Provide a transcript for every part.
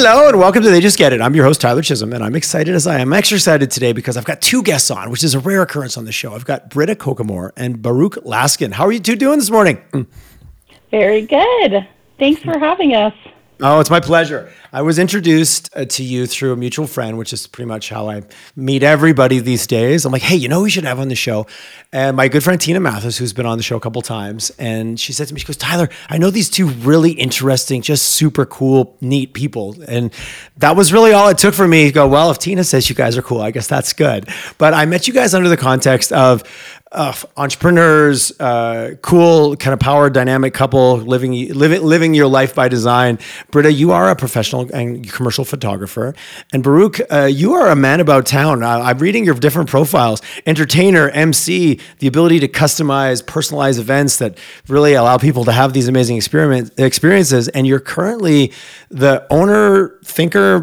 Hello and welcome to They Just Get It. I'm your host, Tyler Chisholm, and I'm excited as I am. Excited today because I've got two guests on, which is a rare occurrence on the show. I've got Britta Kokomore and Baruch Laskin. How are you two doing this morning? Very good. Thanks for having us. Oh, it's my pleasure. I was introduced uh, to you through a mutual friend, which is pretty much how I meet everybody these days. I'm like, hey, you know, we should have on the show. And my good friend Tina Mathis, who's been on the show a couple times, and she said to me, she goes, Tyler, I know these two really interesting, just super cool, neat people. And that was really all it took for me to go, well, if Tina says you guys are cool, I guess that's good. But I met you guys under the context of uh, entrepreneurs, uh, cool kind of power dynamic couple living living living your life by design. Britta, you are a professional and commercial photographer, and Baruch, uh, you are a man about town. Uh, I'm reading your different profiles: entertainer, MC, the ability to customize, personalize events that really allow people to have these amazing experiment experiences. And you're currently the owner, thinker,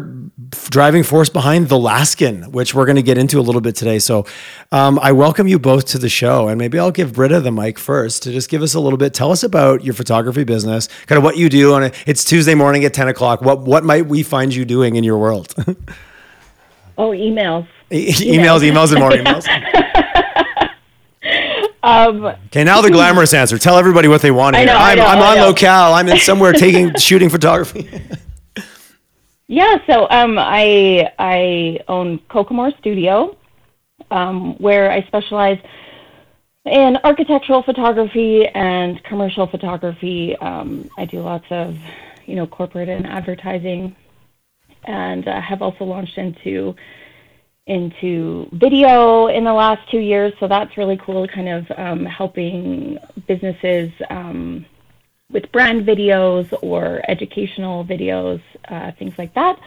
driving force behind the Laskin, which we're going to get into a little bit today. So, um, I welcome you both to the show. And maybe I'll give Britta the mic first to just give us a little bit. Tell us about your photography business, kind of what you do on it. It's Tuesday morning at 10 o'clock. What, what might we find you doing in your world? oh, emails. E- emails, emails, and more emails. Um, okay, now the glamorous answer. Tell everybody what they want to hear. I know, I I'm, know, I'm on locale. I'm in somewhere taking shooting photography. Yeah, so um, I I own Kokomore Studio, um, where I specialize in architectural photography and commercial photography. Um, I do lots of, you know, corporate and advertising, and uh, have also launched into into video in the last two years. So that's really cool, kind of um, helping businesses um, with brand videos or educational videos, uh, things like that.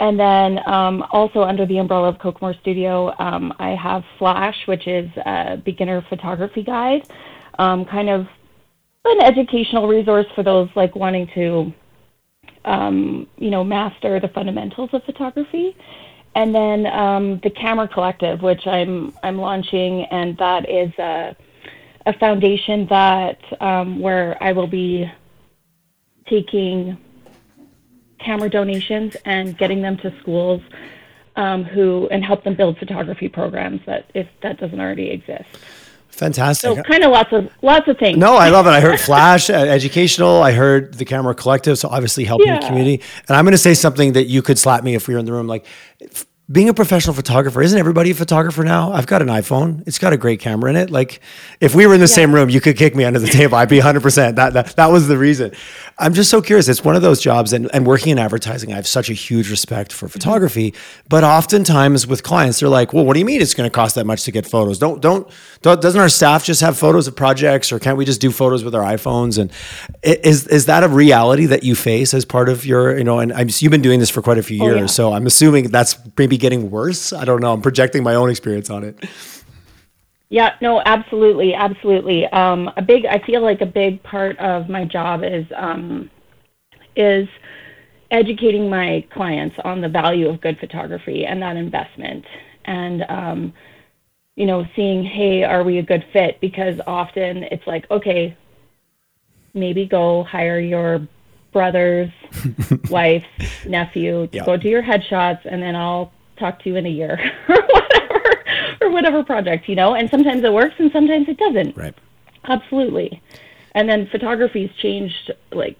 And then um, also under the umbrella of Kokomore Studio, um, I have Flash, which is a beginner photography guide, um, kind of an educational resource for those like wanting to, um, you know, master the fundamentals of photography. And then um, the Camera Collective, which I'm I'm launching, and that is a, a foundation that um, where I will be taking camera donations and getting them to schools um, who and help them build photography programs that if that doesn't already exist. Fantastic. So kind of lots of lots of things. No, I love it. I heard Flash, uh, educational. I heard the Camera Collective, so obviously helping the community. And I'm going to say something that you could slap me if we were in the room. Like, being a professional photographer, isn't everybody a photographer now? I've got an iPhone. It's got a great camera in it. Like, if we were in the same room, you could kick me under the table. I'd be 100%. That, that, that was the reason. I'm just so curious. It's one of those jobs, and, and working in advertising, I have such a huge respect for mm-hmm. photography. But oftentimes with clients, they're like, well, what do you mean it's going to cost that much to get photos? Don't, don't, doesn't our staff just have photos of projects or can't we just do photos with our iPhones? And is, is that a reality that you face as part of your, you know, and I'm, you've been doing this for quite a few years. yeah. So I'm assuming that's maybe getting worse. I don't know. I'm projecting my own experience on it. Yeah, no, absolutely, absolutely. Um, a big, I feel like a big part of my job is um, is educating my clients on the value of good photography and that investment, and um, you know, seeing, hey, are we a good fit? Because often it's like, okay, maybe go hire your brother's wife's nephew Yeah. go do your headshots, and then I'll talk to you in a year or whatever, or whatever project, you know. And sometimes it works, and sometimes it doesn't. Right. Absolutely. And then photography's changed like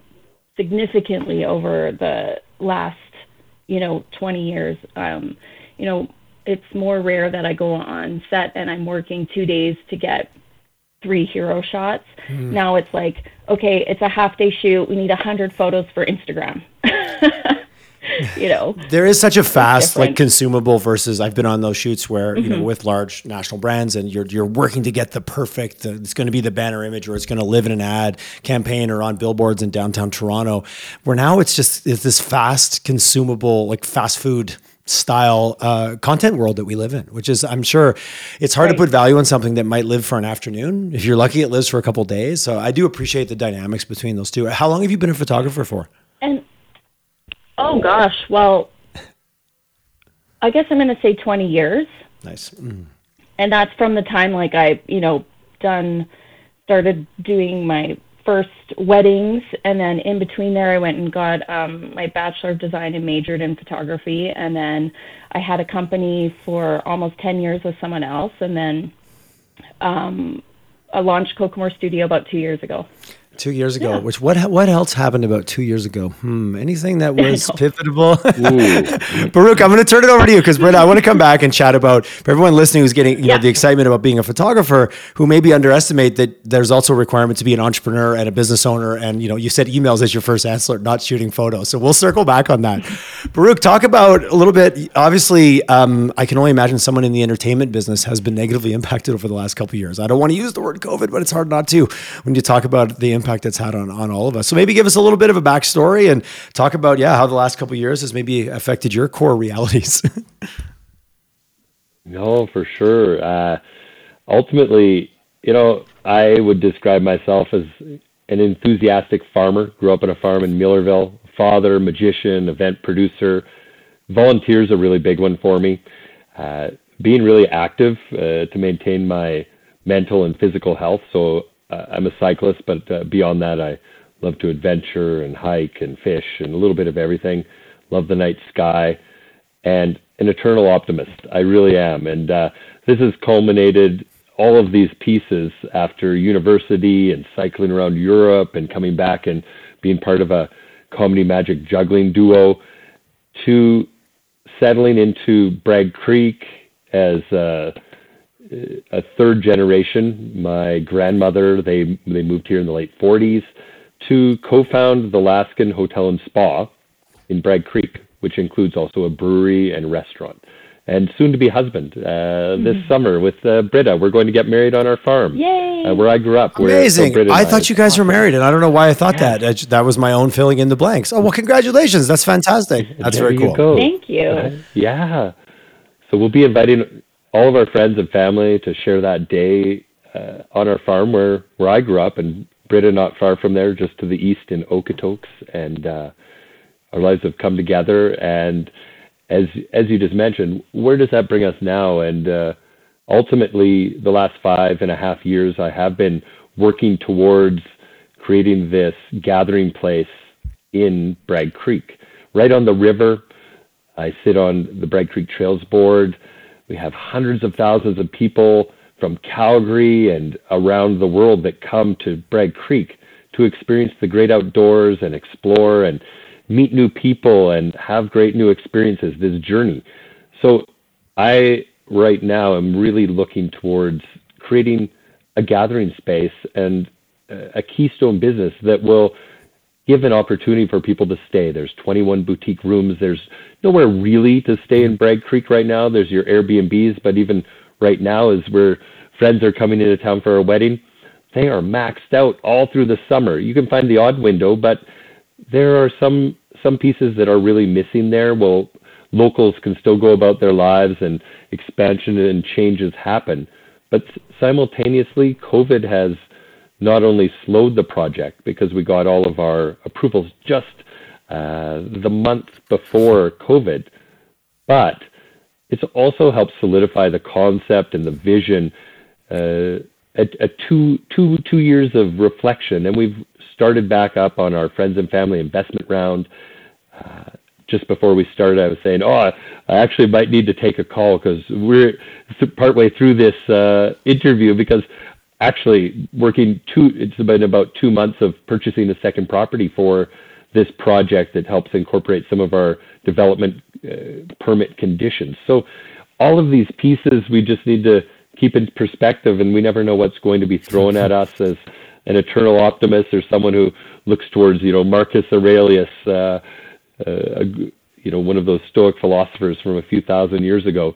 significantly over the last, you know, 20 years. Um, you know, it's more rare that I go on set and I'm working two days to get three hero shots. Now it's like, okay, it's a half day shoot. We need a hundred photos for Instagram. you know, There is such a fast, like consumable versus I've been on those shoots where, you Mm-hmm. know, with large national brands and you're, you're working to get the perfect, uh, it's going to be the banner image or it's going to live in an ad campaign or on billboards in downtown Toronto where now it's just, it's this fast consumable, like fast food style uh, content world that we live in, which is, I'm sure it's hard to put value on something that might live for an afternoon. If you're lucky, it lives for a couple days. So I do appreciate the dynamics between those two. How long have you been a photographer for? And oh gosh, well, I guess I'm going to say 20 years, Nice. Mm. and that's from the time like I, you know, done started doing my first weddings, and then in between there, I went and got um, my bachelor of design and majored in photography, and then I had a company for almost ten years with someone else, and then um, I launched Kokomore Studio about two years ago. Two years ago, yeah. which what what else happened about two years ago? Hmm, anything that was pivotal? Baruch, I'm going to turn it over to you because Britta, I want to come back and chat about for everyone listening who's getting you yeah. know the excitement about being a photographer who maybe underestimate that there's also a requirement to be an entrepreneur and a business owner. And you know, you said emails as your first answer, not shooting photos. So we'll circle back on that. Baruch, talk about a little bit. Obviously, um, I can only imagine someone in the entertainment business has been negatively impacted over the last couple years. I don't want to use the word COVID, but it's hard not to when you talk about the impact impact it's had on, on all of us. So maybe give us a little bit of a backstory and talk about, yeah, how the last couple years has maybe affected your core realities. no, for sure. Uh, ultimately, you know, I would describe myself as an enthusiastic farmer. Grew up on a farm in Millarville, Father, magician, event producer. Volunteers a really big one for me. Uh, being really active uh, to maintain my mental and physical health. So uh, I'm a cyclist, but uh, beyond that, I love to adventure and hike and fish and a little bit of everything. Love the night sky, and an eternal optimist. I really am, and uh, this has culminated all of these pieces after university and cycling around Europe and coming back and being part of a comedy magic juggling duo to settling into Bragg Creek as uh, a third generation. My grandmother, they they moved here in the late 40s to co-found the Laskin Hotel and Spa in Bragg Creek, which includes also a brewery and restaurant. And soon to be husband uh, mm-hmm. this summer with uh, Britta. We're going to get married on our farm, Yay! Uh, where I grew up. Amazing! Where, I thought you guys were married, and I don't know why I thought yeah. that. That was my own filling in the blanks. Oh well, congratulations! That's fantastic. That's there very cool. Go. Thank you. Uh, yeah. So we'll be inviting all of our friends and family to share that day uh, on our farm where where I grew up, and Britta not far from there, just to the east in Okotoks, and uh, our lives have come together. And as as you just mentioned, where does that bring us now? And uh, ultimately, the last five and a half years, I have been working towards creating this gathering place in Bragg Creek, right on the river. I sit on the Bragg Creek Trails Board. We have hundreds of thousands of people from Calgary and around the world that come to Bragg Creek to experience the great outdoors and explore and meet new people and have great new experiences, this journey. So I right now am really looking towards creating a gathering space and a keystone business that will give an opportunity for people to stay. There's 21 boutique rooms. There's nowhere really to stay in Bragg Creek right now. There's your Airbnbs, but even right now, as where friends are coming into town for a wedding, they are maxed out all through the summer. You can find the odd window, but there are some some pieces that are really missing there. Well, locals can still go about their lives and expansion and changes happen, but simultaneously, COVID has not only slowed the project because we got all of our approvals just uh, the month before COVID, but it's also helped solidify the concept and the vision. Uh, a, two, two, two years of reflection, and we've started back up on our friends and family investment round. Uh, just before we started, I was saying, "Oh, I actually might need to take a call because we're partway through this uh, interview because actually working two. It's been about two months of purchasing a second property for this project that helps incorporate some of our development uh, permit conditions. So all of these pieces we just need to keep in perspective, and we never know what's going to be thrown at us as an eternal optimist or someone who looks towards, you know, Marcus Aurelius, uh, uh, you know, one of those Stoic philosophers from a few thousand years ago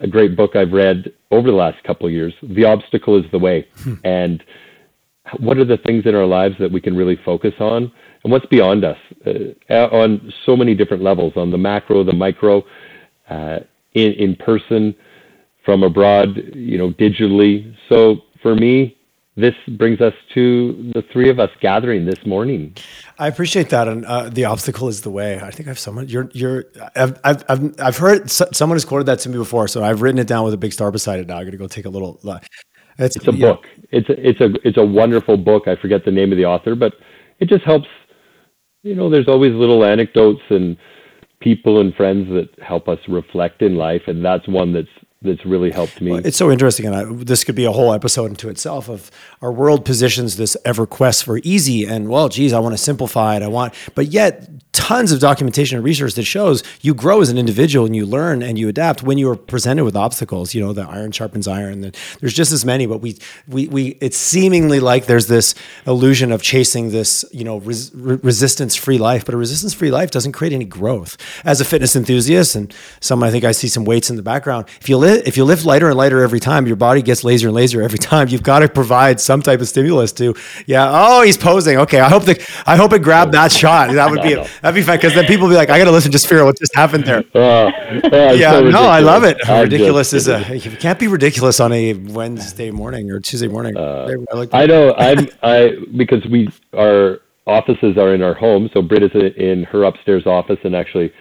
a great book I've read over the last couple of years. The obstacle is the way, hmm. and what are the things in our lives that we can really focus on, and what's beyond us uh, on so many different levels, on the macro, the micro, uh, in in person, from abroad, you know, digitally. So for me, this brings us to the three of us gathering this morning. I appreciate that, and uh, the obstacle is the way. I think I've someone you're you're I've I've I've, I've heard someone has quoted that to me before, so I've written it down with a big star beside it. Now I got to go take a little. It's, it's a yeah. book. It's a, it's a it's a wonderful book. I forget the name of the author, but it just helps. You know, there's always little anecdotes and people and friends that help us reflect in life, and that's one that's that's really helped me. Well, it's so interesting, and I, this could be a whole episode into itself. Of our world positions this ever quest for easy, and well, geez, I want to simplify it. I want, but yet tons of documentation and research that shows you grow as an individual and you learn and you adapt when you are presented with obstacles. You know, the iron sharpens iron. And there's just as many, but we we we it's seemingly like there's this illusion of chasing this you know res, resistance free life, but a resistance free life doesn't create any growth. As a fitness enthusiast, and some I think I see some weights in the background. If you live if you lift lighter and lighter every time, your body gets lazier and lazier every time. You've got to provide some type of stimulus to yeah. Oh, he's posing. Okay, I hope the I hope it grabbed that shot. That would be. That'd be fun because then people be like, I got to listen just figure out what just happened there. Uh, uh, yeah, so no, I love it. ridiculous is a you can't be ridiculous on a Wednesday morning or Tuesday morning. Uh, I, like I know I'm I because we our offices are in our home. So Britt is in her upstairs office, and actually,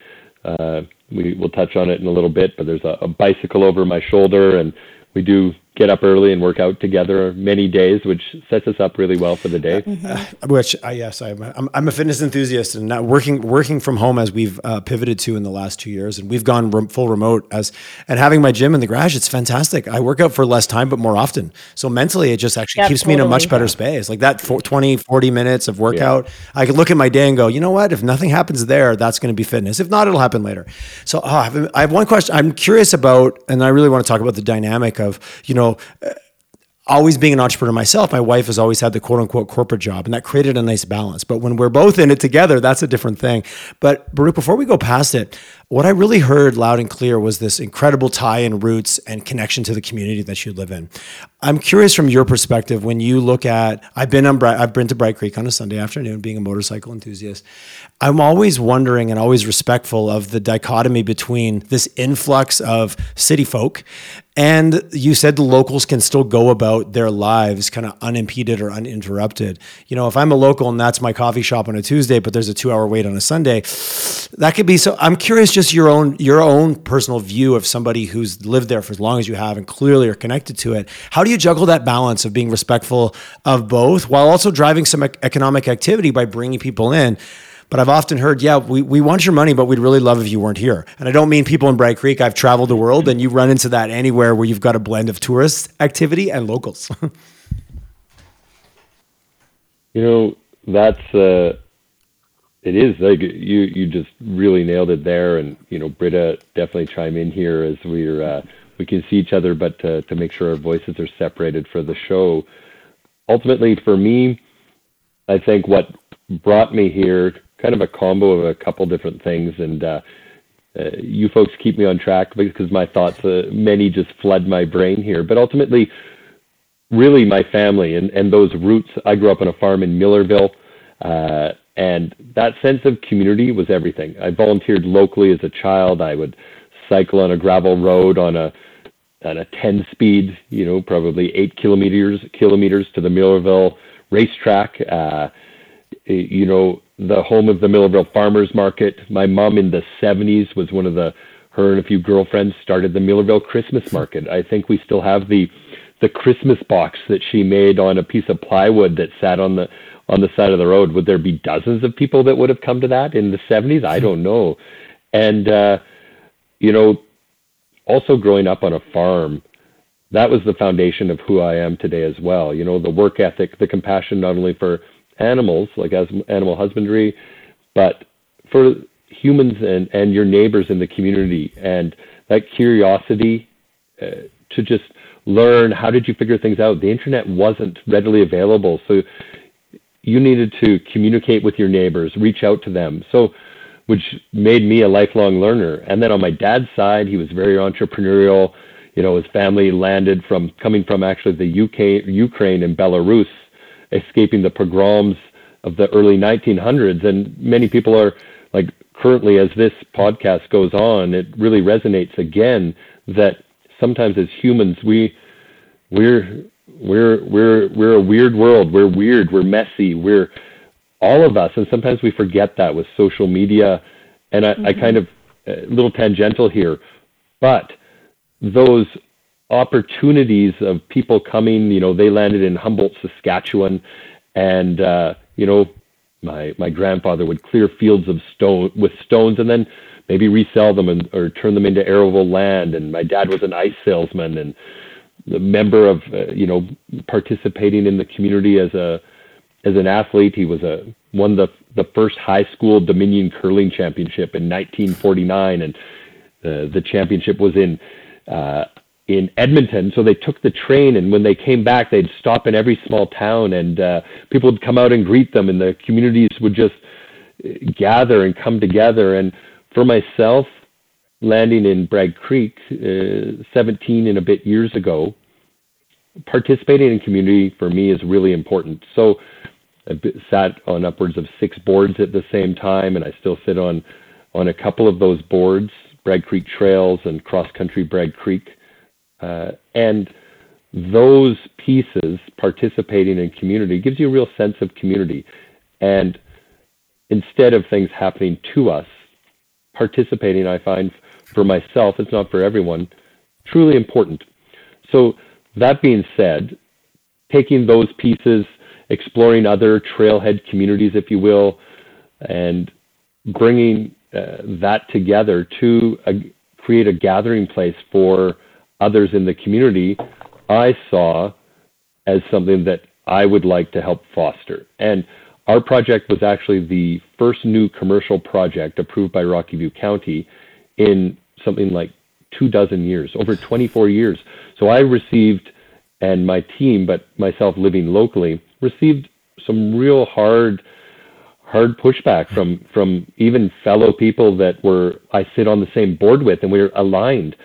uh, we will touch on it in a little bit. But there's a, a bicycle over my shoulder, and we do get up early and work out together many days, which sets us up really well for the day. Uh, which, uh, yes, I'm a, I'm, I'm a fitness enthusiast, and now working working from home as we've uh, pivoted to in the last two years, and we've gone re- full remote as and having my gym in the garage, it's fantastic. I work out for less time, but more often. So mentally, it just actually keeps totally. me in a much better space. Like that for 20, 40 minutes of workout, yeah. I can look at my day and go, you know what? If nothing happens there, that's going to be fitness. If not, it'll happen later. So oh, I, have, I have one question. I'm curious about, and I really want to talk about the dynamic of, you know, Uh, always being an entrepreneur myself, my wife has always had the quote unquote corporate job, and that created a nice balance. But when we're both in it together, that's a different thing. But Baruch, before we go past it, what I really heard loud and clear was this incredible tie and roots and connection to the community that you live in. I'm curious from your perspective when you look at I've been on I've been to Bragg Creek on a Sunday afternoon being a motorcycle enthusiast. I'm always wondering and always respectful of the dichotomy between this influx of city folk and you said the locals can still go about their lives kind of unimpeded or uninterrupted. You know, if I'm a local and that's my coffee shop on a Tuesday, but there's a two hour wait on a Sunday, that could be so. I'm curious just your own your own personal view of somebody who's lived there for as long as you have and clearly are connected to it. How do you juggle that balance of being respectful of both while also driving some economic activity by bringing people in? But I've often heard, yeah, we, we want your money, but we'd really love if you weren't here. And I don't mean people in Bragg Creek. I've traveled the world and you run into that anywhere where you've got a blend of tourist activity and locals. you know, that's, uh, it is like you, you just really nailed it there. And, you know, Britta definitely chime in here as we're, uh, we can see each other, but to, to make sure our voices are separated for the show. Ultimately, for me, I think what brought me here kind of a combo of a couple different things. And uh, uh, you folks keep me on track because my thoughts, uh, many just flood my brain here. But ultimately, really my family and, and those roots. I grew up on a farm in Millarville. Uh, and that sense of community was everything. I volunteered locally as a child. I would cycle on a gravel road on a on a 10 speed, you know, probably eight kilometers kilometers to the Millarville racetrack. Uh, you know, the home of the Millarville Farmers Market. My mom in the 70s was one of the, her and a few girlfriends started the Millarville Christmas Market. I think we still have the, the Christmas box that she made on a piece of plywood that sat on the, on the side of the road. Would there be dozens of people that would have come to that in the 70s? I don't know. And, uh, you know, also growing up on a farm, that was the foundation of who I am today as well. You know, the work ethic, the compassion not only for animals, like as animal husbandry, but for humans and, and your neighbors in the community. And that curiosity uh, to just learn how did you figure things out? The internet wasn't readily available. So you needed to communicate with your neighbors, reach out to them. So which made me a lifelong learner. And then on my dad's side, he was very entrepreneurial. You know, his family landed from coming from actually the UK, Ukraine and Belarus escaping the pogroms of the early 1900s. And many people are like, currently, as this podcast goes on, it really resonates again that sometimes as humans, we, we're, we're, we're, we're a weird world. We're weird. We're messy. We're all of us. And sometimes we forget that with social media. And I, mm-hmm. I kind of, a little tangential here, but those opportunities of people coming. You know, they landed in Humboldt, Saskatchewan, and uh, you know, my my grandfather would clear fields of stone with stones, and then maybe resell them and or turn them into arable land. And my dad was an ice salesman and member of uh, you know participating in the community as a as an athlete. He was a won the the first high school Dominion curling championship in 1949, and uh, the championship was in uh, in Edmonton. So they took the train, and when they came back, they'd stop in every small town, and uh, people would come out and greet them, and the communities would just uh, gather and come together. And for myself, landing in Bragg Creek, uh, 17 and a bit years ago, participating in community for me is really important. So I sat on upwards of six boards at the same time, and I still sit on on a couple of those boards, Bragg Creek Trails and Cross Country Bragg Creek. Uh, and those pieces, participating in community, gives you a real sense of community. And instead of things happening to us, participating, I find for myself, it's not for everyone, truly important. So, that being said, taking those pieces, exploring other trailhead communities, if you will, and bringing uh, that together to a, create a gathering place for others in the community, I saw as something that I would like to help foster. And our project was actually the first new commercial project approved by Rocky View County in something like two dozen years, over 24 years. So I received, and my team, but myself living locally, received some real hard hard pushback from from even fellow people that were I sit on the same board with and we we're aligned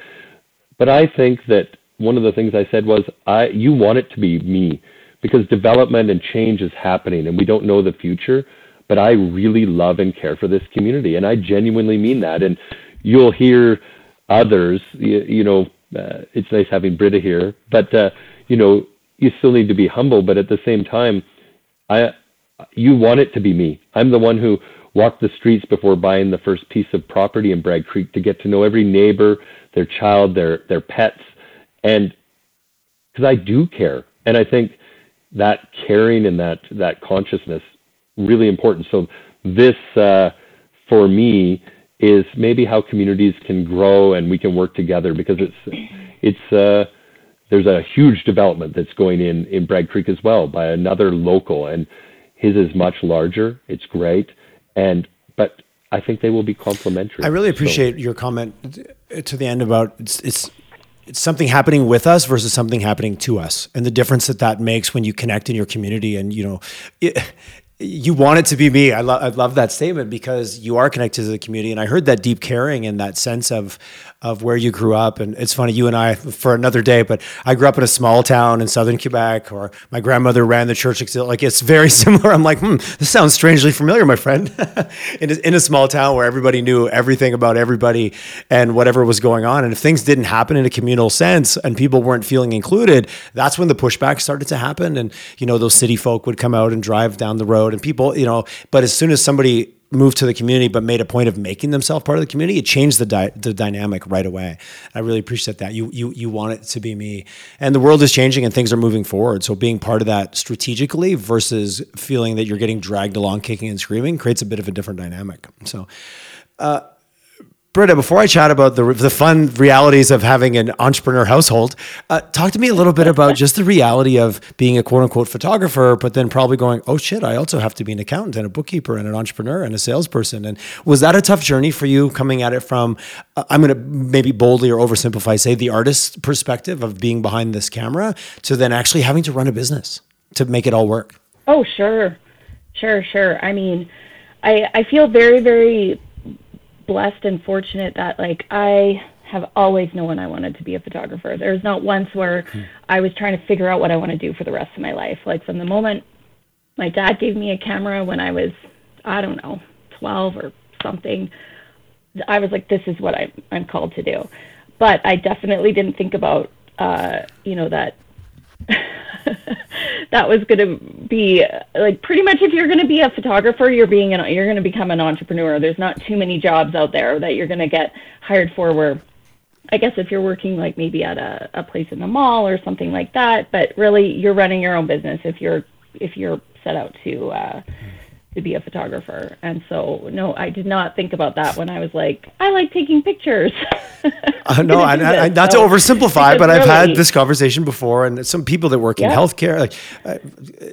but I think that one of the things I said was, I, you want it to be me because development and change is happening and we don't know the future. But I really love and care for this community. And I genuinely mean that. And you'll hear others, you, you know, uh, it's nice having Britta here, but, uh, you know, you still need to be humble. But at the same time, I, you want it to be me. I'm the one who walked the streets before buying the first piece of property in Bragg Creek to get to know every neighbor, their child, their their pets, and because I do care, and I think that caring and that that consciousness really important. So this uh, for me is maybe how communities can grow and we can work together because it's it's uh, there's a huge development that's going in in Bragg Creek as well by another local and his is much larger. It's great and but I think they will be complementary. I really appreciate so. your comment to the end about it's, it's it's something happening with us versus something happening to us and the difference that that makes when you connect in your community and you know it, you want it to be me. I, lo- I love that statement because you are connected to the community, and I heard that deep caring and that sense of of where you grew up. And it's funny, you and I for another day, but I grew up in a small town in southern Quebec, or my grandmother ran the church. Like it's very similar. I'm like, hmm, this sounds strangely familiar, my friend. in, a, in a small town where everybody knew everything about everybody and whatever was going on. And if things didn't happen in a communal sense and people weren't feeling included, that's when the pushback started to happen. And you know, those city folk would come out and drive down the road and people, you know, but as soon as somebody moved to the community but made a point of making themselves part of the community, it changed the di- the dynamic right away. I really appreciate that. You you you want it to be me. And the world is changing and things are moving forward. So being part of that strategically versus feeling that you're getting dragged along kicking and screaming creates a bit of a different dynamic. So uh, Britta, before I chat about the the fun realities of having an entrepreneur household, uh, talk to me a little bit about just the reality of being a quote unquote photographer, but then probably going, oh shit, I also have to be an accountant and a bookkeeper and an entrepreneur and a salesperson. And was that a tough journey for you coming at it from, uh, I'm going to maybe boldly or oversimplify, say the artist perspective of being behind this camera to then actually having to run a business to make it all work? Oh, sure. Sure, sure. I mean, I, I feel very, very blessed and fortunate that like I have always known I wanted to be a photographer. There's not once where hmm. I was trying to figure out what I want to do for the rest of my life. Like from the moment my dad gave me a camera when I was I don't know 12 or something, I was like, this is what I'm, I'm called to do. But I definitely didn't think about uh, you know that that was going to be like pretty much if you're going to be a photographer, you're being an, you're going to become an entrepreneur. There's not too many jobs out there that you're going to get hired for where I guess if you're working like maybe at a, a place in the mall or something like that, but really you're running your own business if you're if you're set out to uh, to be a photographer. And so, no, I did not think about that when I was like, I like taking pictures. uh, no, I, I, not so, to oversimplify, but really, I've had this conversation before, and some people that work in yeah. healthcare, like, uh,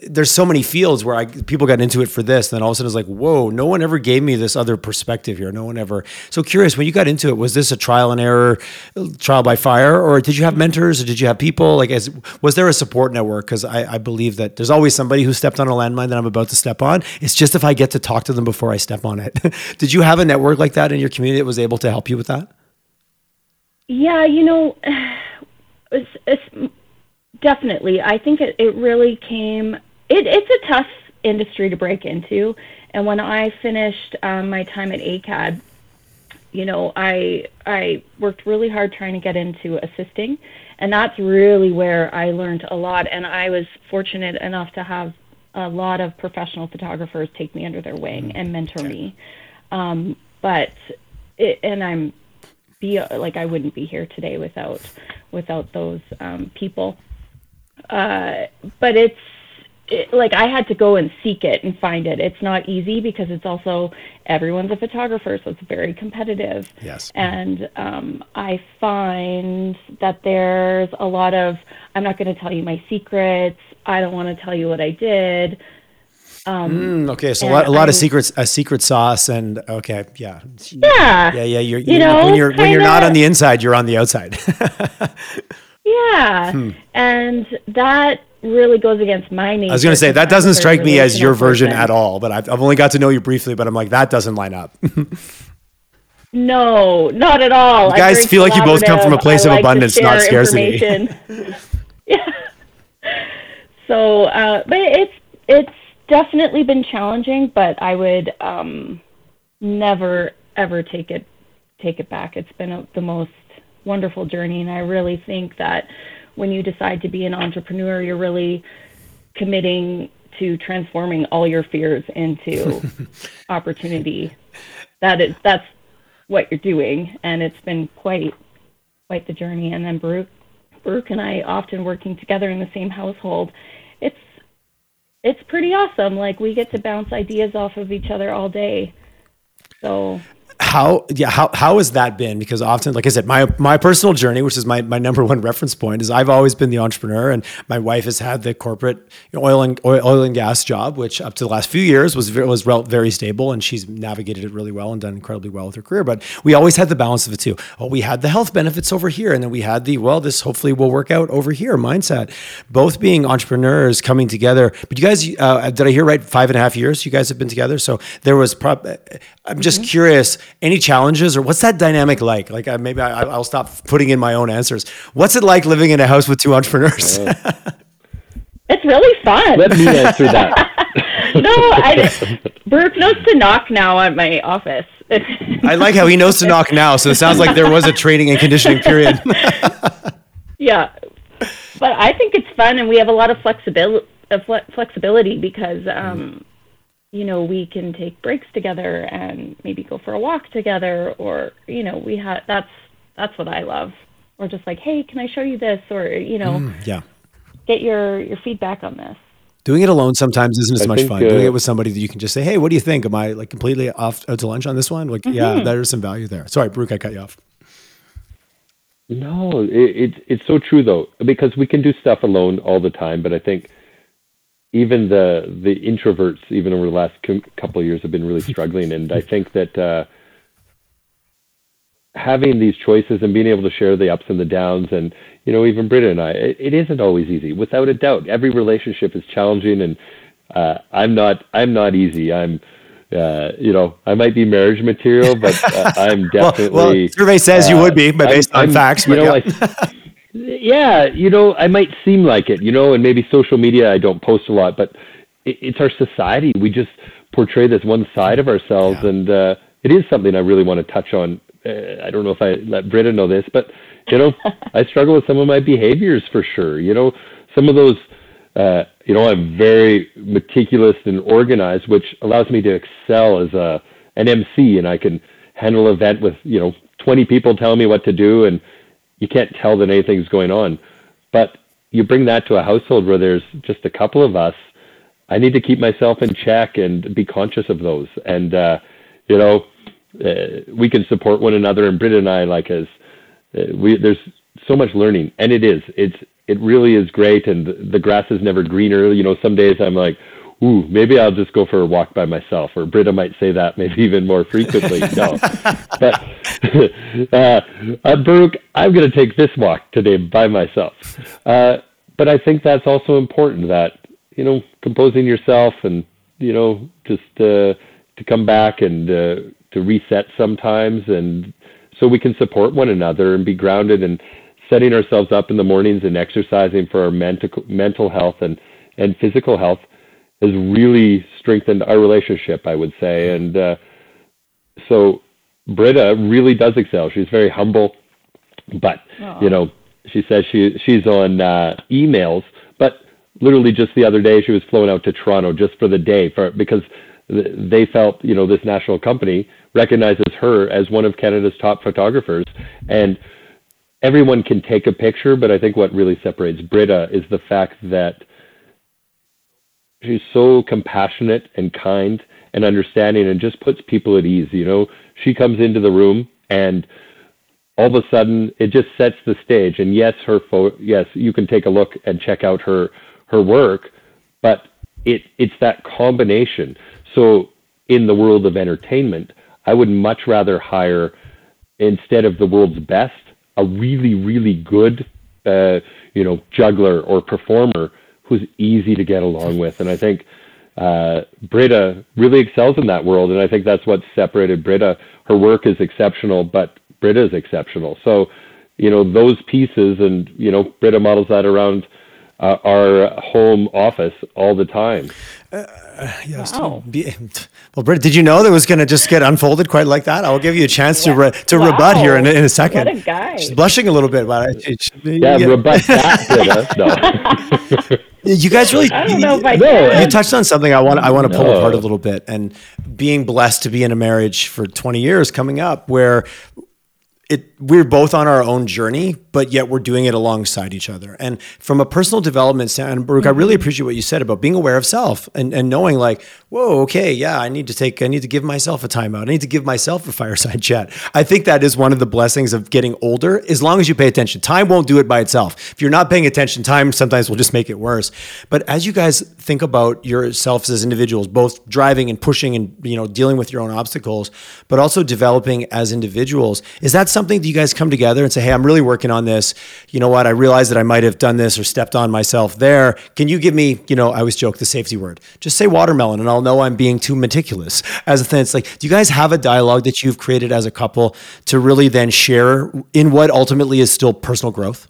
there's so many fields where I, people got into it for this, and then all of a sudden it's like, whoa, no one ever gave me this other perspective here. No one ever. So curious, when you got into it, was this a trial and error, trial by fire, or did you have mentors, or did you have people? Like, as, was there a support network? Because I, I believe that there's always somebody who stepped on a landmine that I'm about to step on. It's just if I get to talk to them before I step on it. Did you have a network like that in your community that was able to help you with that? Yeah, you know, it's, it's definitely. I think it, it really came. It, it's a tough industry to break into, and when I finished um, my time at ACAD, you know, I I worked really hard trying to get into assisting, and that's really where I learned a lot. And I was fortunate enough to have a lot of professional photographers take me under their wing mm-hmm. and mentor me. Um, but it, and I'm be like I wouldn't be here today without without those um, people. Uh, but it's it, like I had to go and seek it and find it. It's not easy because it's also everyone's a photographer, so it's very competitive. Yes. And um, I find that there's a lot of I'm not going to tell you my secrets. I don't want to tell you what I did. Um, mm, okay, so a lot, a lot of secrets, a secret sauce, and okay, yeah, yeah, yeah, yeah. You're, you know, when you're kinda, when you're not on the inside, you're on the outside. yeah, hmm. and that really goes against my nature. I was going to say that doesn't strike me as your version person. at all, but I've, I've only got to know you briefly, but I'm like that doesn't line up. no, not at all. You guys feel like you both come from a place I of like abundance, not scarcity. yeah. So, uh, but it's it's definitely been challenging, but I would um, never ever take it take it back. It's been a, the most wonderful journey, and I really think that when you decide to be an entrepreneur, you're really committing to transforming all your fears into opportunity. That is that's what you're doing, and it's been quite quite the journey. And then Brooke, Brooke and I often working together in the same household. It's it's pretty awesome. Like we get to bounce ideas off of each other all day. So how yeah how how has that been? Because often like i said my my personal journey which is my, my number one reference point is i've always been the entrepreneur and my wife has had the corporate you know, oil and oil, oil, and gas job which up to the last few years was was very stable and she's navigated it really well and done incredibly well with her career. But we always had the balance of the two. Oh we had the health benefits over here and then we had the well this hopefully will work out over here mindset. Both being entrepreneurs coming together but you guys uh, did i hear right? Five and a half years you guys have been together? So there was prob- i'm just mm-hmm. curious any challenges or what's that dynamic like? Like uh, maybe I, will stop putting in my own answers. What's it like living in a house with two entrepreneurs? it's really fun. Let me answer that. no, I, Brooke knows to knock now at my office. I like how he knows to knock now. So it sounds like there was a training and conditioning period. yeah, but I think it's fun, and we have a lot of flexibility. Uh, flexibility because um, you know, we can take breaks together and maybe go for a walk together or, you know, we have that's that's what I love. Or just like, hey, can I show you this? Or, you know, mm, yeah. Get your your feedback on this. Doing it alone sometimes isn't as I much think, fun. Uh, Doing it with somebody that you can just say, "Hey, what do you think? Am I like completely off out to lunch on this one?" Like, mm-hmm. yeah, there's some value there. Sorry, Brooke, I cut you off. No, it, it, it's so true though because we can do stuff alone all the time, but I think even the the introverts, even over the last couple of years, have been really struggling. And I think that uh, having these choices and being able to share the ups and the downs, and you know, even Britta and I, it, it isn't always easy. Without a doubt, every relationship is challenging, and uh, I'm not I'm not easy. I'm uh, you know, I might be marriage material, but uh, I'm definitely. well, well, survey says you would be, but based I'm, on I'm, facts. You know, yeah. I, yeah, you know, I might seem like it, you know, and maybe social media I don't post a lot, but it, it's our society. We just portray this one side of ourselves, yeah. and uh, it is something I really want to touch on. Uh, I don't know if I let Britta know this, but you know, I struggle with some of my behaviors for sure. You know, some of those. Uh, you know, I'm very meticulous and organized, which allows me to excel as a an MC, and I can handle an event with you know 20 people telling me what to do, and you can't tell that anything's going on. But you bring that to a household where there's just a couple of us. I need to keep myself in check and be conscious of those. And uh, you know, uh, we can support one another. And Britt and I, like as uh, we, there's so much learning, and it is. It's it really is great, and the grass is never greener. You know, some days I'm like, ooh, maybe I'll just go for a walk by myself. Or Britta might say that maybe even more frequently. no, but uh, uh, Baruch, I'm going to take this walk today by myself. Uh, but I think that's also important that you know composing yourself and you know just uh, to come back and uh, to reset sometimes and so we can support one another and be grounded and setting ourselves up in the mornings and exercising for our mental mental health and and physical health has really strengthened our relationship, I would say. And uh, so Britta really does excel. She's very humble, but Aww. you know, she says she she's on uh, emails, but literally just the other day she was flown out to Toronto just for the day for because they felt you know this national company recognizes her as one of Canada's top photographers and everyone can take a picture but I think what really separates Britta is the fact that she's so compassionate and kind and understanding and just puts people at ease you know? She comes into the room and all of a sudden it just sets the stage. And yes her fo- yes you can take a look and check out her her work but it it's that combination. So in the world of entertainment i would much rather hire instead of the world's best a really really good uh, you know juggler or performer who's easy to get along with. And I think uh, Britta really excels in that world. And I think that's what separated Britta. Her work is exceptional, but Britta is exceptional. So, you know, those pieces, and, you know, Britta models that around uh, our home office all the time. Uh, yes. Wow. Be, well, Britt, did you know that was going to just get unfolded quite like that? I will give you a chance to re, to wow. rebut here in, in a second. What a guy! She's blushing a little bit, but I, yeah, yeah, rebut that, No. you guys really I don't know if I no, you touched on something I want I want to pull no. apart a little bit and being blessed to be in a marriage for 20 years coming up where it we're both on our own journey, but yet we're doing it alongside each other. And from a personal development standpoint, Baruch, mm-hmm. I really appreciate what you said about being aware of self and, and knowing like, whoa, okay, yeah, I need to take, I need to give myself a timeout. I need to give myself a fireside chat. I think that is one of the blessings of getting older, as long as you pay attention. Time won't do it by itself. If you're not paying attention, time sometimes will just make it worse. But as you guys think about yourselves as individuals, both driving and pushing and, you know, dealing with your own obstacles, but also developing as individuals, is that something that you guys come together and say, hey, I'm really working on this. You know what? I realize that I might have done this or stepped on myself there. Can you give me, you know, I always joke the safety word. Just say watermelon and I'll know I'm being too meticulous. As a thing, it's like, do you guys have a dialogue that you've created as a couple to really then share in what ultimately is still personal growth?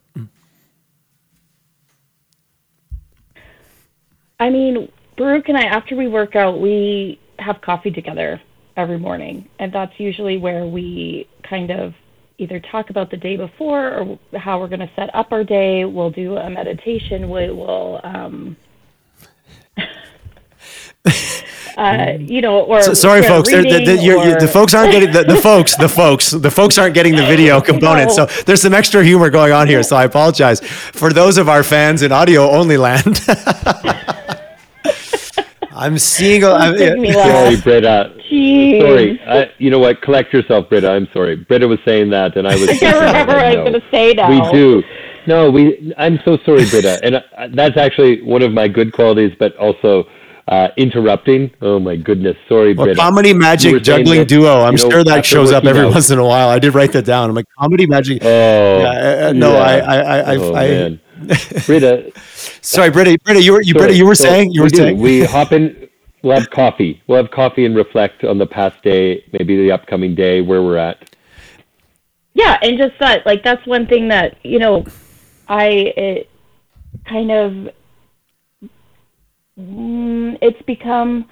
I mean, Baruch and I, after we work out, we have coffee together every morning. And that's usually where we kind of either talk about the day before or how we're going to set up our day. We'll do a meditation. We will, um, uh, you know, or so, sorry, folks. The, the, or... the, folks aren't getting the, the, folks. The folks. The folks aren't getting the video component. So there's some extra humor going on here. So I apologize for those of our fans in audio only land. I'm seeing. I'm, sorry, Britta. Jeez. Sorry. I, you know what? Collect yourself, Britta. I'm sorry. Britta was saying that, and I was. I remember I was going to say now. We do. No, we. I'm so sorry, Britta, and uh, that's actually one of my good qualities, but also. Uh, interrupting. Oh my goodness, sorry, well, Britta. Comedy magic juggling that, duo. I'm you know, sure that shows up every out. once in a while. I did write that down. I'm like comedy magic. Oh, yeah, uh, uh no, yeah. I, I, I, oh, I, man. Britta. Sorry, Britta. Britta, you were you, Britta, you were so saying you were saying we hop in. We'll have coffee. We'll have coffee and reflect on the past day, maybe the upcoming day, where we're at. Yeah, and just that, like that's one thing that you know, I it kind of mm, it's become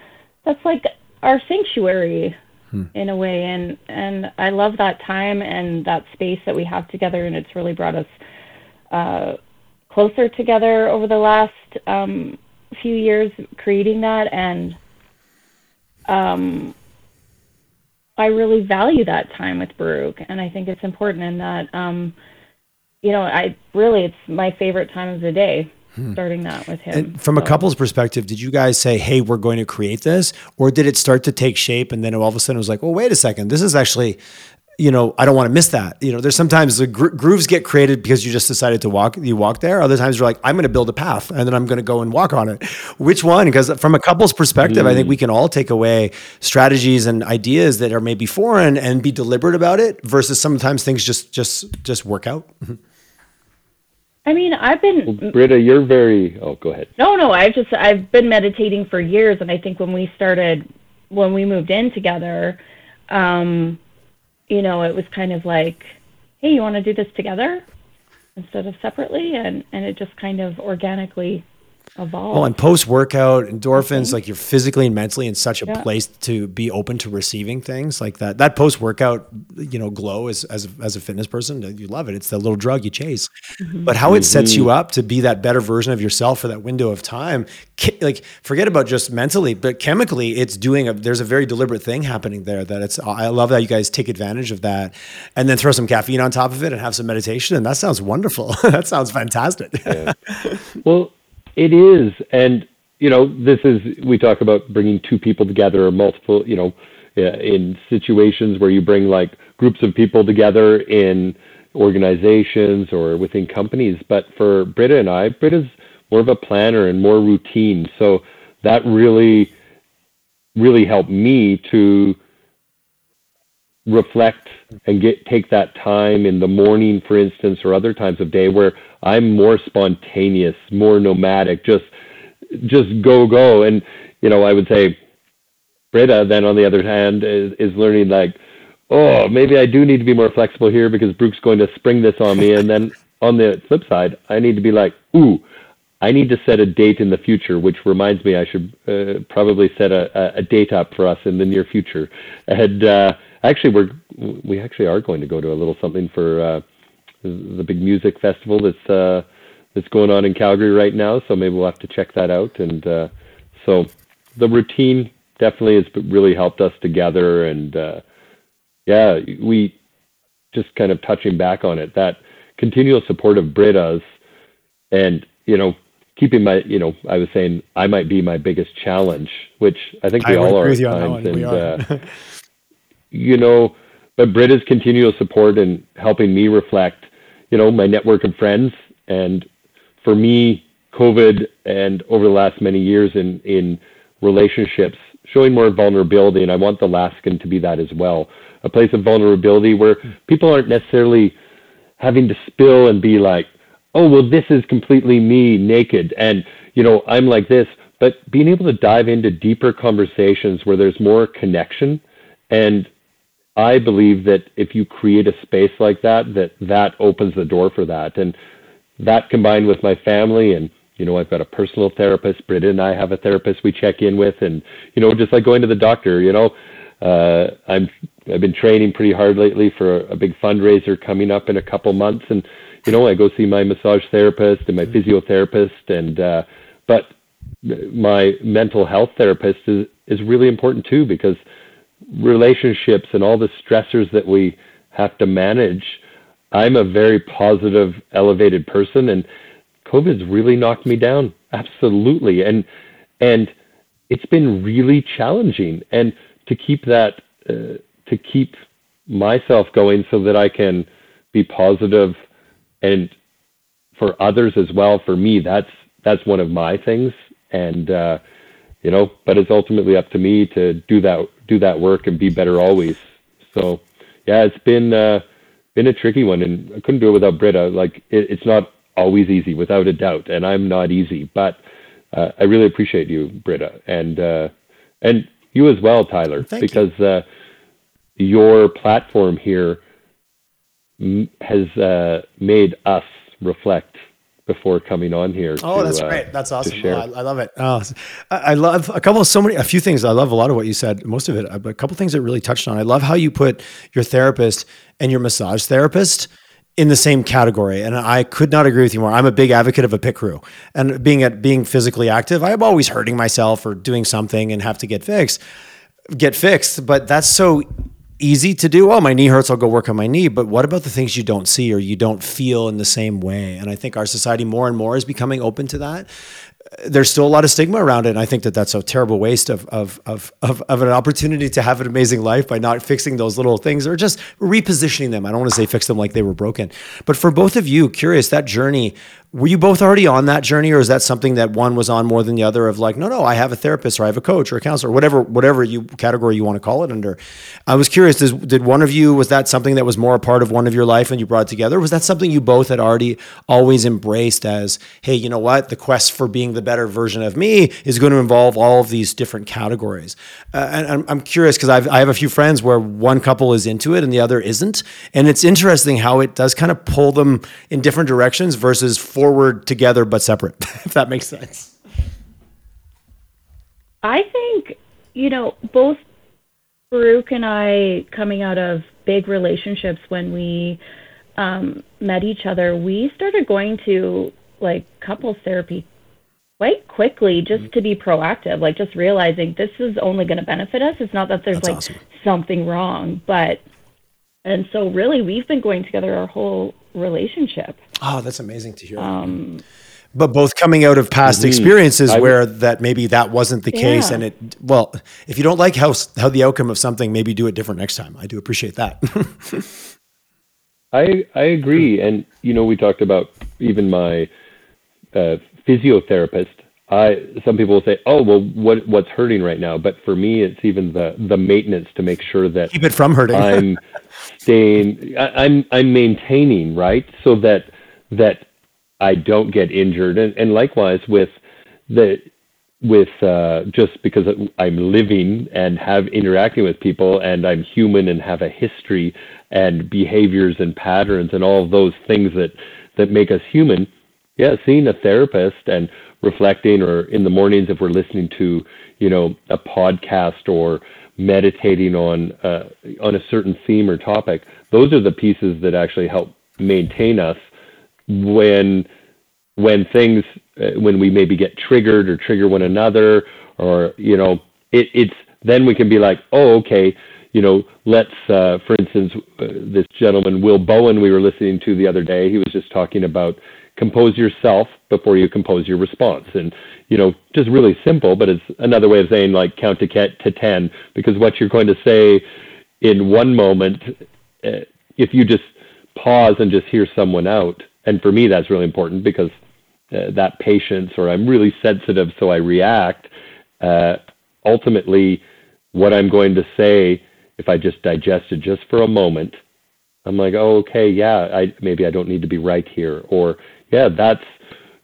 that's like our sanctuary hmm. in a way, and and I love that time and that space that we have together, and it's really brought us. Uh, closer together over the last um, few years creating that, and um, I really value that time with Baruch, and I think it's important in that um, you know, I really it's my favorite time of the day. Starting that with him. And from a couple's perspective, did you guys say, "Hey, we're going to create this," or did it start to take shape, and then all of a sudden it was like, "Oh, wait a second, this is actually." You know, I don't want to miss that. You know, there's sometimes the gro- grooves get created because you just decided to walk. You walk there. Other times you're like, I'm going to build a path, and then I'm going to go and walk on it. Which one? Because from a couple's perspective, I think we can all take away strategies and ideas that are maybe foreign and be deliberate about it. Versus sometimes things just just just work out. I mean, I've been Britta, you're very. Oh, go ahead. No, no, I've just I've been meditating for years, and I think when we started, when we moved in together, um, you know, it was kind of like, hey, you want to do this together? Instead of separately, and and it just kind of organically evolved. Well, oh, and post workout endorphins, like you're physically and mentally in such a Yeah. place to be open to receiving things like that. That post workout, you know, glow is as as a fitness person, you love it. It's the little drug you chase. Mm-hmm. But how it sets you mm-hmm. up to be that better version of yourself for that window of time, like forget about just mentally, but chemically, it's doing a. There's a very deliberate thing happening there. That it's. I love that you guys take advantage of that, and then throw some caffeine on top of it and have some meditation, and that sounds wonderful. that sounds fantastic. Well, it is, and you know, this is we talk about bringing two people together or multiple. You know, uh, in situations where you bring like groups of people together in organizations or within companies. But for Britta and I, Britta's more of a planner and more routine, so that really, really helped me to reflect and get take that time in the morning for instance or other times of day where i'm more spontaneous more nomadic just just go go and you know i would say britta then on the other hand is, is learning like oh maybe i do need to be more flexible here because brooke's going to spring this on me and then on the flip side i need to be like ooh I need to set a date in the future, which reminds me I should uh, probably set a, a- a date up for us in the near future. And uh, actually, we're we actually are going to go to a little something for uh, the big music festival that's uh, that's going on in Calgary right now. So maybe we'll have to check that out. And uh, so the routine definitely has really helped us together. And uh, yeah, we just kind of touching back on it that continual support of Britta's and you know keeping my you know i was saying i might be my biggest challenge which i think we I all are at with you on that times and are. uh, you know but britta's continual support and helping me reflect you know my network of friends and for me covid and over the last many years in in relationships showing more vulnerability and i want the Alaskan to be that as well a place of vulnerability where people aren't necessarily having to spill and be like, oh, well, this is completely me naked. And, you know, I'm like this. But being able to dive into deeper conversations where there's more connection. And I believe that if you create a space like that, that that opens the door for that. And that combined with my family and, you know, I've got a personal therapist. Britta and I have a therapist we check in with. And, you know, just like going to the doctor, you know, uh, I'm I've been training pretty hard lately for a, a big fundraiser coming up in a couple months, and you know I go see my massage therapist and my physiotherapist, and uh, but my mental health therapist is is really important too because relationships and all the stressors that we have to manage. I'm a very positive, elevated person, and COVID's really knocked me down. Absolutely, and and it's been really challenging. And to keep that, uh, to keep myself going, so that I can be positive, and for others as well. For me, that's that's one of my things, and uh, you know, but it's ultimately up to me to do that do that work and be better always. So, yeah, it's been uh, been a tricky one, and I couldn't do it without Britta. Like it, it's not always easy, without a doubt, and I'm not easy, but uh, I really appreciate you, Britta, and uh, and you as well, Tyler, Thank you. because uh, your platform here m- has uh, made us reflect before coming on here. Oh, to, that's uh, great. That's awesome. Oh, I, I love it. Oh, I, I love a couple of so many, a few things. I love a lot of what you said, most of it, but a couple things that really touched on. I love how you put your therapist and your massage therapist in the same category. And I could not agree with you more. I'm a big advocate of a pit crew and being at being physically active. I'm always hurting myself or doing something and have to get fixed, get fixed. But that's so easy to do. Oh, my knee hurts. I'll go work on my knee. But what about the things you don't see or you don't feel in the same way? And I think our society more and more is becoming open to that there's still a lot of stigma around it. And I think that that's a terrible waste of, of, of, of, of, an opportunity to have an amazing life by not fixing those little things or just repositioning them. I don't want to say fix them like they were broken. But for both of you, curious, that journey were you both already on that journey or is that something that one was on more than the other of like no no i have a therapist or i have a coach or a counselor whatever whatever you category you want to call it under. I was curious does, did one of you was that something that was more a part of one of your life and you brought together? Was that something you both had already always embraced as hey you know what? The quest for being the better version of me is going to involve all of these different categories. Uh, and I'm, I'm curious because i have a few friends where one couple is into it and the other isn't. And it's interesting how it does kind of pull them in different directions versus forward together but separate, if that makes sense. I think, you know, both Baruch and I, coming out of big relationships when we um, met each other, we started going to like couples therapy quite quickly just mm-hmm. to be proactive, like just realizing this is only going to benefit us. It's not that there's That's like awesome. something wrong, but and so really we've been going together our whole relationship. Oh, that's amazing to hear. Um, but both coming out of past mm-hmm. experiences I, where that maybe that wasn't the case yeah. and it well if you don't like how how the outcome of something maybe do it different next time i do appreciate that i i agree and you know we talked about even my uh, physiotherapist i some people will say oh well what what's hurting right now but for me it's even the the maintenance to make sure that keep it from hurting i'm staying I, i'm i'm maintaining right so that that I don't get injured. And, and likewise with the with uh, just because I'm living and have interacting with people and I'm human and have a history and behaviors and patterns and all those things that that make us human. Yeah, seeing a therapist and reflecting or in the mornings if we're listening to, you know, a podcast or meditating on uh, on a certain theme or topic, those are the pieces that actually help maintain us when when things uh, when we maybe get triggered or trigger one another or you know it, it's then we can be like oh okay you know let's uh, for instance uh, this gentleman will bowen we were listening to the other day. He was just talking about compose yourself before you compose your response. And you know just really simple but it's another way of saying like count to, to 10 because what you're going to say in one moment uh, if you just pause and just hear someone out and for me that's really important because uh, that patience or i'm really sensitive so i react uh, ultimately what i'm going to say if i just digest it just for a moment i'm like oh okay yeah i maybe i don't need to be right here or yeah that's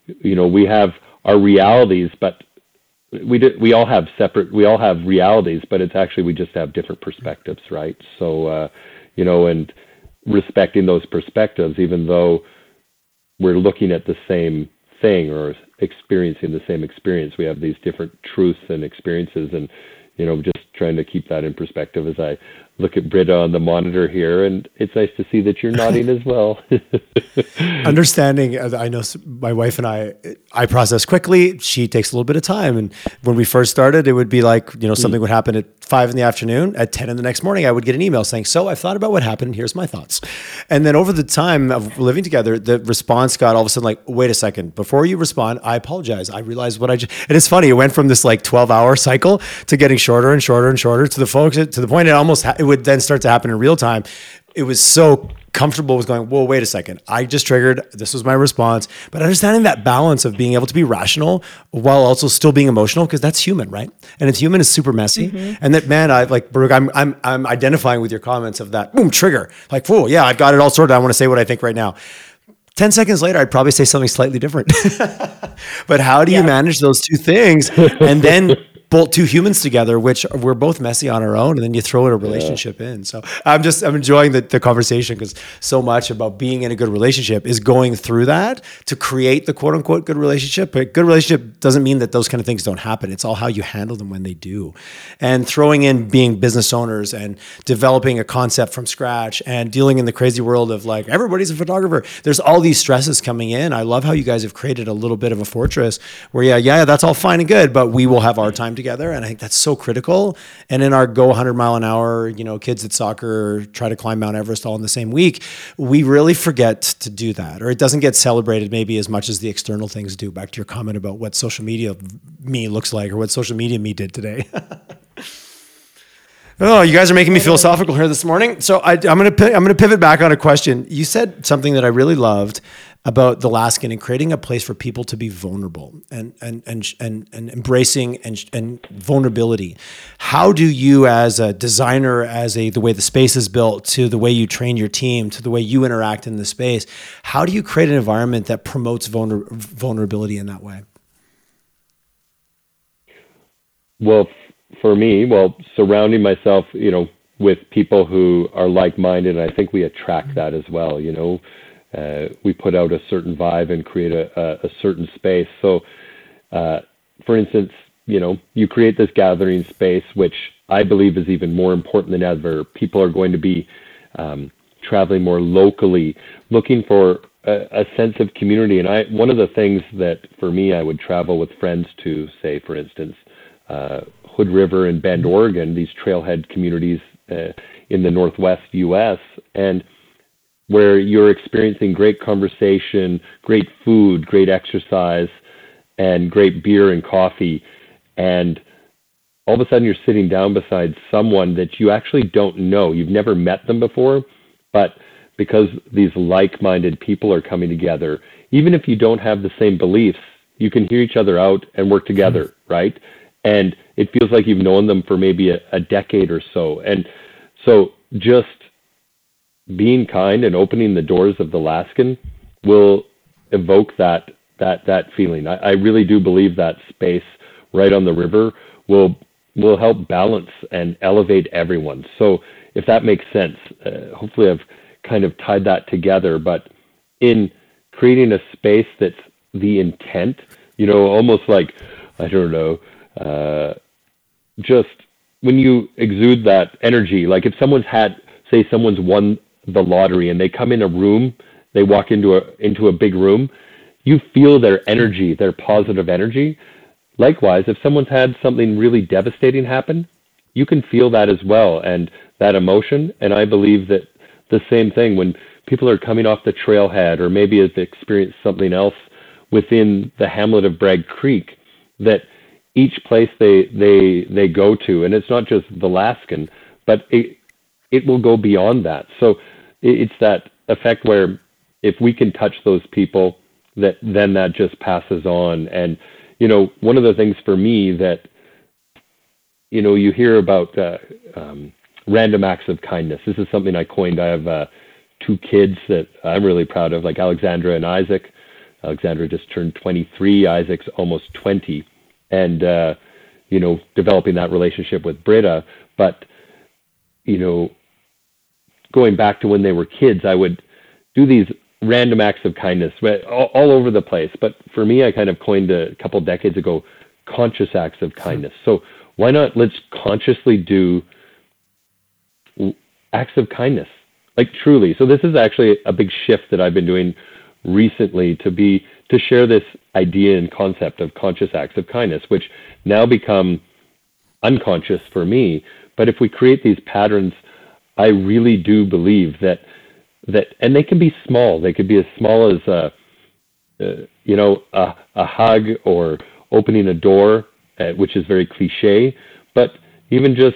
you know we have our realities but we do, we all have separate we all have realities but it's actually we just have different perspectives right so uh, you know and respecting those perspectives even though we're looking at the same thing or experiencing the same experience. We have these different truths and experiences, and you know, just trying to keep that in perspective as I look at Britta on the monitor here, and it's nice to see that you're nodding as well. Understanding, uh, I know my wife and I, I process quickly. She takes a little bit of time, and when we first started, it would be like you know something mm. would happen at five in the afternoon. At ten in the next morning, I would get an email saying, "So I've thought about what happened. Here's my thoughts." And then over the time of living together, the response got all of a sudden like, "Wait a second, before you respond, I apologize. I realized what I just." And it's funny, it went from this like twelve hour cycle to getting shorter and shorter and shorter to the folks to the point it almost it would then start to happen in real time. It was so comfortable with going, whoa, wait a second. I just triggered. This was my response. But understanding that balance of being able to be rational while also still being emotional, because that's human, right? And it's human is super messy. Mm-hmm. And that man, I like Baruch, I'm I'm I'm identifying with your comments of that boom trigger. Like, whoa, yeah, I've got it all sorted. I want to say what I think right now. 10 seconds later, I'd probably say something slightly different. but how do yeah. you manage those two things and then bolt two humans together, which we're both messy on our own, and then you throw in a relationship yeah. in. So I'm just I'm enjoying the, the conversation because so much about being in a good relationship is going through that to create the quote unquote good relationship. But good relationship doesn't mean that those kind of things don't happen. It's all how you handle them when they do. And throwing in being business owners and developing a concept from scratch and dealing in the crazy world of like everybody's a photographer. There's all these stresses coming in. I love how you guys have created a little bit of a fortress where yeah, yeah, that's all fine and good, but we will have our time time together. And I think that's so critical. And in our go 100 mile an hour, you know, kids at soccer try to climb Mount Everest all in the same week, we really forget to do that, or it doesn't get celebrated maybe as much as the external things do. Back to your comment about what social media me looks like or what social media me did today. Oh, you guys are making me philosophical here this morning. So I, am to I'm to pivot back on a question. You said something that I really loved about the Alaskan and creating a place for people to be vulnerable and and and and, and embracing and, and vulnerability. How do you, as a designer, as a the way the space is built, to the way you train your team, to the way you interact in the space, how do you create an environment that promotes vulner, vulnerability in that way? Well, for me, well, surrounding myself, you know, with people who are like-minded, and I think we attract that as well. You know, uh, we put out a certain vibe and create a, a, a certain space. So, uh, for instance, you know, you create this gathering space, which I believe is even more important than ever. People are going to be um, traveling more locally, looking for a, a, sense of community. And I, one of the things that for me, I would travel with friends to, say, for instance, uh, Hood River and Bend, Oregon, these trailhead communities uh, in the Northwest U.S. and where you're experiencing great conversation, great food, great exercise, and great beer and coffee, and all of a sudden you're sitting down beside someone that you actually don't know. You've never met them before, but because these like-minded people are coming together, even if you don't have the same beliefs, you can hear each other out and work together, mm-hmm. right? And it feels like you've known them for maybe a, a decade or so. And so just being kind and opening the doors of the Alaskan will evoke that that that feeling. I, I really do believe that space right on the river will will help balance and elevate everyone. So if that makes sense, uh, hopefully I've kind of tied that together. But in creating a space that's the intent, you know, almost like I don't know, uh, just when you exude that energy, like if someone's had, say, someone's won the lottery and they come in a room, they walk into a into a big room, you feel their energy, their positive energy. Likewise, if someone's had something really devastating happen, you can feel that as well and that emotion. And I believe that the same thing when people are coming off the trailhead or maybe have experienced something else within the hamlet of Bragg Creek, that each place they they they go to, and it's not just the Alaskan, but it it will go beyond that. So it's that effect where if we can touch those people, that then that just passes on. And you know, one of the things for me that you know you hear about uh, um, random acts of kindness. This is something I coined. I have uh, two kids that I'm really proud of, like Alexandra and Isaac. Alexandra just turned 23. Isaac's almost 20 and uh, you know developing that relationship with Britta. But you know, going back to when they were kids, I would do these random acts of kindness all, all over the place. But for me, I kind of coined a couple decades ago conscious acts of kindness. So why not let's consciously do acts of kindness, like truly. So this is actually a big shift that I've been doing recently to be to share this idea and concept of conscious acts of kindness, which now become unconscious for me. But if we create these patterns, I really do believe that that, and they can be small. They could be as small as a, uh, you know, a, a hug or opening a door, uh, which is very cliche. But even just,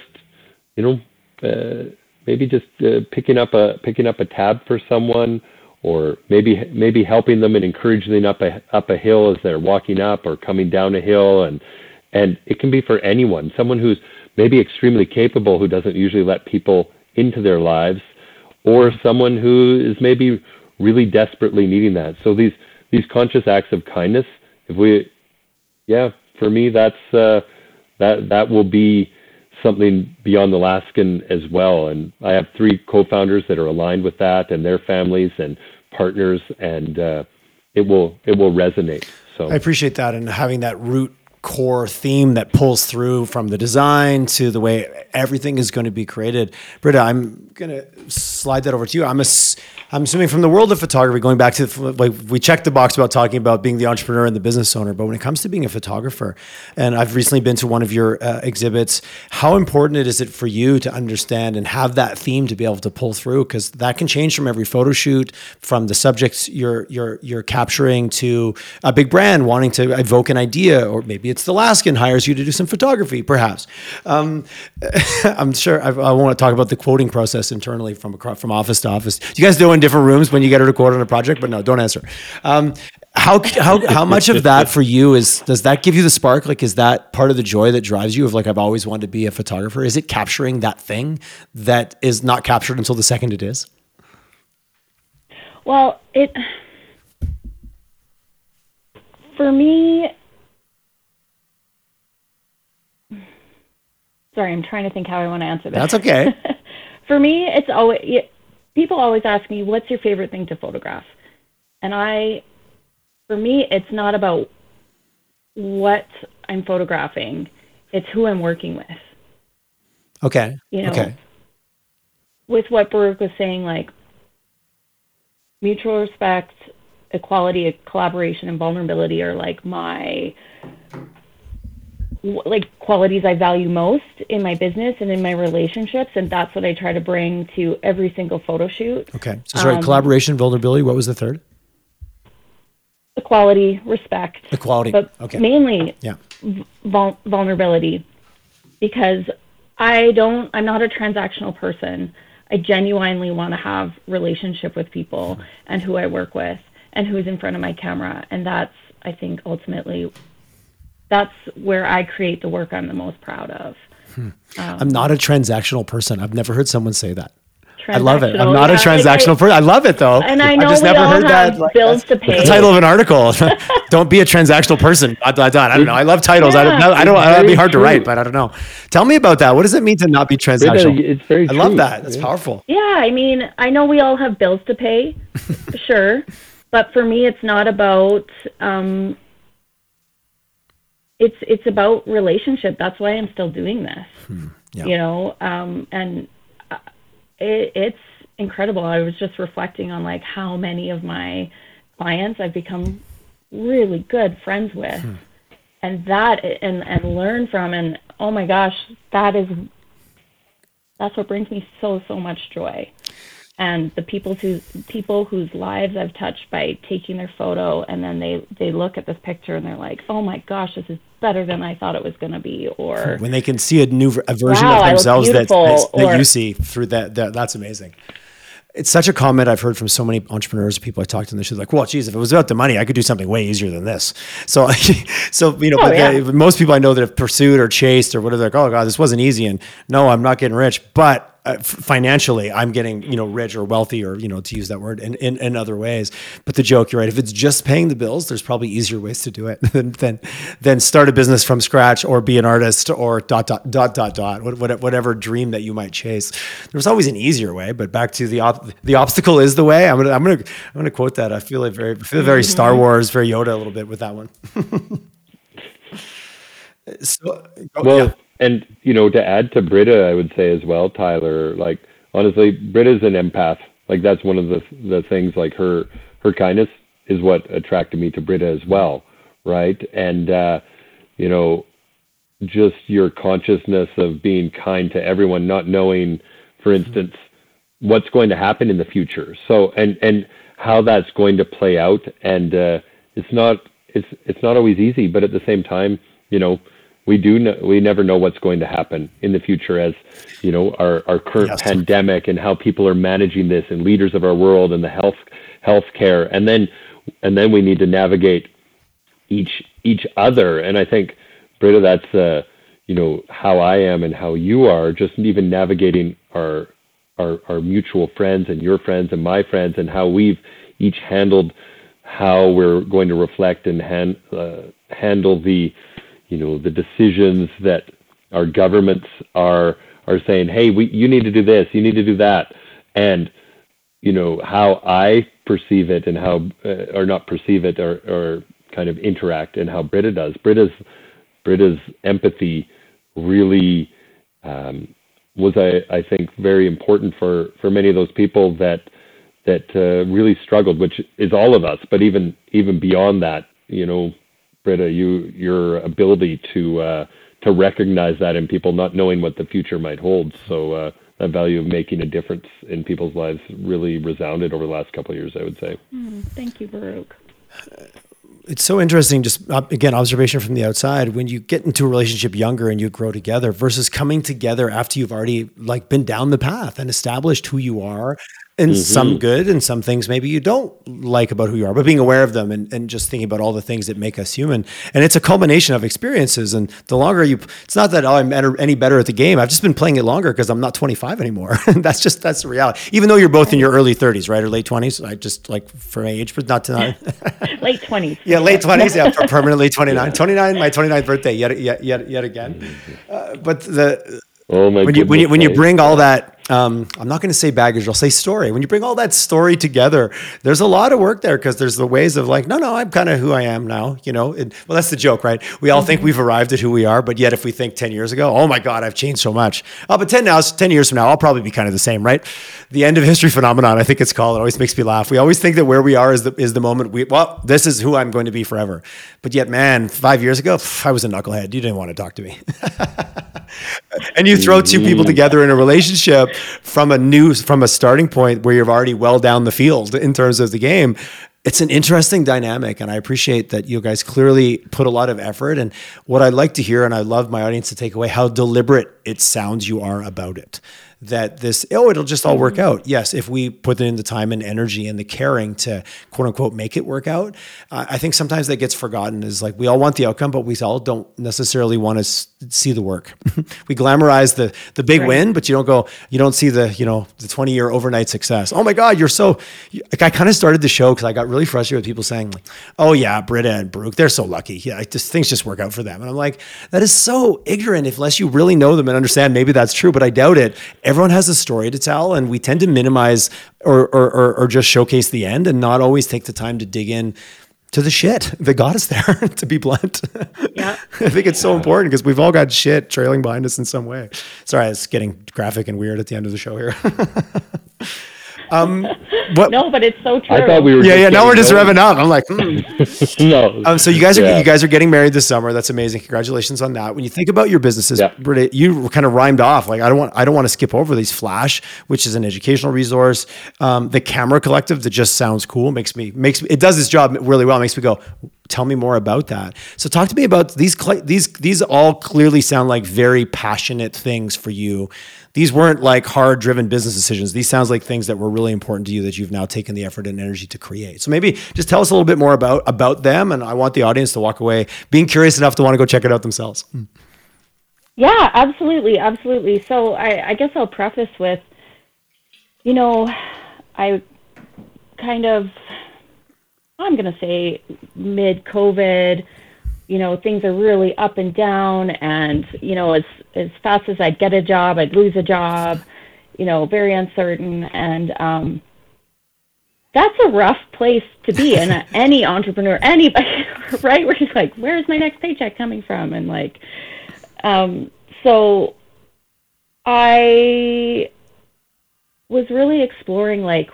you know, uh, maybe just uh, picking up a picking up a tab for someone or maybe maybe helping them and encouraging them up a up a hill as they're walking up or coming down a hill and and it can be for anyone someone who's maybe extremely capable who doesn't usually let people into their lives or someone who is maybe really desperately needing that so these these conscious acts of kindness if we yeah for me that's uh that that will be something beyond Alaskan as well. And I have three co-founders that are aligned with that, and their families and partners, and uh, it will it will resonate. So I appreciate that and having that root core theme that pulls through from the design to the way everything is going to be created. Britta, I'm going to slide that over to you. I'm a, I'm assuming from the world of photography, going back to the, like we checked the box about talking about being the entrepreneur and the business owner, but when it comes to being a photographer, and I've recently been to one of your uh, exhibits, how important is it for you to understand and have that theme to be able to pull through? Because that can change from every photo shoot, from the subjects you're you're you're capturing to a big brand wanting to evoke an idea, or maybe it's the Alaskan hires you to do some photography, perhaps. Um, I'm sure I, I want to talk about the quoting process internally from from office to office. You guys do in different rooms when you get her to quote on a project? But no, don't answer. Um, how how how much of that for you is does that give you the spark? Like, is that part of the joy that drives you? Of like, I've always wanted to be a photographer. Is it capturing that thing that is not captured until the second it is? Well, it for me Sorry, I'm trying to think how I want to answer that. That's okay. For me, it's always people always ask me, "What's your favorite thing to photograph?" And I, for me, it's not about what I'm photographing; it's who I'm working with. Okay. You know, okay. with what Baruch was saying, like mutual respect, equality, collaboration, and vulnerability are like my like qualities I value most in my business and in my relationships, and that's what I try to bring to every single photo shoot. Okay, so sorry, um, collaboration, vulnerability. What was the third? Equality, respect. Equality. But okay. mainly, yeah, vul- vulnerability, because I don't. I'm not a transactional person. I genuinely want to have relationship with people mm-hmm. and who I work with and who's in front of my camera, and that's I think ultimately that's where I create the work I'm the most proud of. Hmm. Um, I'm not a transactional person. I've never heard someone say that. I love it. I'm not yeah, a transactional person. I love it though. And I know I just we never all heard have that. bills to pay. The title of an article. don't be a transactional person. I don't know. I love titles. Yeah, I don't know. I don't. That'd be hard true. to write, but I don't know. Tell me about that. What does it mean to not be transactional? It's very. I love that. That's yeah. powerful. Yeah, I mean, I know we all have bills to pay, sure, but for me, it's not about um, it's it's about relationship. That's why I'm still doing this. Hmm. Yeah. You know, um, and uh, it, it's incredible. I was just reflecting on like how many of my clients I've become really good friends with, hmm. and that and and learn from. And oh my gosh, that is that's what brings me so so much joy and the people who people whose lives I've touched by taking their photo and then they they look at this picture and they're like, "Oh my gosh, this is better than I thought it was going to be." Or when they can see a new a version wow, of themselves that, that, that you see through that, that that's amazing. It's such a comment I've heard from so many entrepreneurs, people I talked to, and they're like, "Well, geez, if it was about the money, I could do something way easier than this." So, so you know, oh, yeah. most people I know that have pursued or chased or whatever, they're like, "Oh God, this wasn't easy," and no, I'm not getting rich, but uh, financially I'm getting you know rich or wealthy or you know to use that word in, in, in, other ways. But the joke, you're right. If it's just paying the bills, there's probably easier ways to do it than than, than start a business from scratch or be an artist or dot dot dot dot dot whatever dream that you might chase. There's always an easier way. But back to the op- the obstacle is the way. I'm gonna I'm gonna I'm gonna quote that. I feel like very I feel very Star mm-hmm. Wars, very Yoda a little bit with that one. so, oh, well. Yeah and you know, to add to Britta, I would say as well, Tyler. Like honestly, Britta's an empath. Like that's one of the the things. Like her her kindness is what attracted me to Britta as well, right? And uh, you know, just your consciousness of being kind to everyone, not knowing, for instance, what's going to happen in the future. So and and how that's going to play out. And uh, it's not it's it's not always easy, but at the same time, you know we do know, we never know what's going to happen in the future as you know our, our current yes. pandemic and how people are managing this and leaders of our world and the health healthcare and then and then we need to navigate each each other and I think Britta that's uh, you know how I am and how you are just even navigating our our our mutual friends and your friends and my friends and how we've each handled how we're going to reflect and hand, uh, handle the you know the decisions that our governments are are saying, hey, we you need to do this, you need to do that, and you know how I perceive it and how uh, or not perceive it or or kind of interact and how Britta does. Britta's Britta's empathy really um, was, I, I think, very important for, for many of those people that that uh, really struggled, which is all of us. But even even beyond that, you know, Britta, you your ability to uh, to recognize that in people not knowing what the future might hold. So uh, that value of making a difference in people's lives really resounded over the last couple of years. I would say. Mm, thank you, Baruch it's so interesting just uh, again observation from the outside when you get into a relationship younger and you grow together versus coming together after you've already like been down the path and established who you are and mm-hmm. some good and some things maybe you don't like about who you are but being aware of them and, and just thinking about all the things that make us human. And it's a culmination of experiences. And the longer you it's not that oh, i'm any better at the game. I've just been playing it longer because i'm not 25 anymore. That's just that's the reality. Even though you're both in your early 30s right or late 20s i just like for age but not tonight late 20s yeah late 20s yeah permanently 29 29 my 29th birthday yet yet yet, yet again. Uh, but the oh my when you when you when you bring all that um, I'm not going to say baggage, I'll say story. When you bring all that story together, there's a lot of work there because there's the ways of like, no, no, I'm kind of who I am now, you know? And, well, that's the joke, right? We all mm-hmm. think we've arrived at who we are, but yet if we think 10 years ago, oh my God, I've changed so much. Oh, but 10 now, 10 years from now, I'll probably be kind of the same, right? The end of history phenomenon, I think it's called. It always makes me laugh. We always think that where we are is the, is the moment we, well, this is who I'm going to be forever. But yet, man, five years ago, I was a knucklehead. You didn't want to talk to me. and you throw two people mm-hmm. together in a relationship from a new from a starting point where you're already well down the field in terms of the game it's an interesting dynamic and i appreciate that you guys clearly put a lot of effort. And what i'd like to hear and i love my audience to take away how deliberate it sounds you are about it that this, oh, it'll just all work out. Yes, if we put in the time and energy and the caring to quote unquote make it work out. Uh, I think sometimes that gets forgotten is like we all want the outcome, but we all don't necessarily want to s- see the work. we glamorize the the big right. win, but you don't go, you don't see the, you know, the 20 year overnight success. Oh my God, you're so, like I kind of started the show because I got really frustrated with people saying, like, oh yeah, Britta and Brooke, they're so lucky. Yeah, just things just work out for them. And I'm like, that is so ignorant unless you really know them and understand maybe that's true, but I doubt it everyone has a story to tell, and we tend to minimize or, or, or, or just showcase the end and not always take the time to dig in to the shit that got us there, to be blunt. Yeah. I think it's so important because we've all got shit trailing behind us in some way. Sorry, it's getting graphic and weird at the end of the show here. Um, what? No, but it's so true. I thought we were. Yeah, yeah. Now we're just revving up. I'm like, mm. no. Um, so you guys are yeah. you guys are getting married this summer. That's amazing. Congratulations on that. When you think about your businesses, yeah. Britta, you kind of rhymed off. Like I don't want I don't want to skip over these. Flash, which is an educational resource. Um, the Camera Collective that just sounds cool makes me makes it does its job really well. It makes me go, tell me more about that. So talk to me about these these these all clearly sound like very passionate things for you these weren't like hard driven business decisions. These sounds like things that were really important to you that you've now taken the effort and energy to create. So maybe just tell us a little bit more about about them, and I want the audience to walk away being curious enough to want to go check it out themselves. Hmm. Yeah, absolutely, absolutely. So I, I guess I'll preface with, you know, I kind of, I'm going to say mid COVID you know things are really up and down and you know as as fast as i'd get a job i'd lose a job you know very uncertain. And um that's a rough place to be in. Any entrepreneur anybody right? Where she's like where's my next paycheck coming from? And like um so i was really exploring like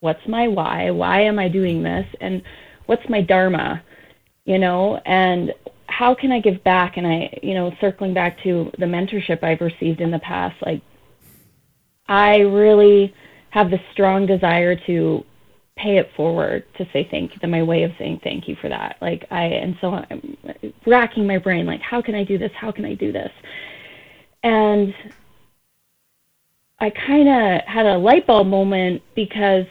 what's my why? Why am i doing this? And what's my dharma you know, and how can I give back? And I, you know, circling back to the mentorship I've received in the past, like I really have the strong desire to pay it forward to say thank you, to my way of saying thank you for that. Like I, and so I'm racking my brain, like, how can I do this? How can I do this? And I kind of had a light bulb moment because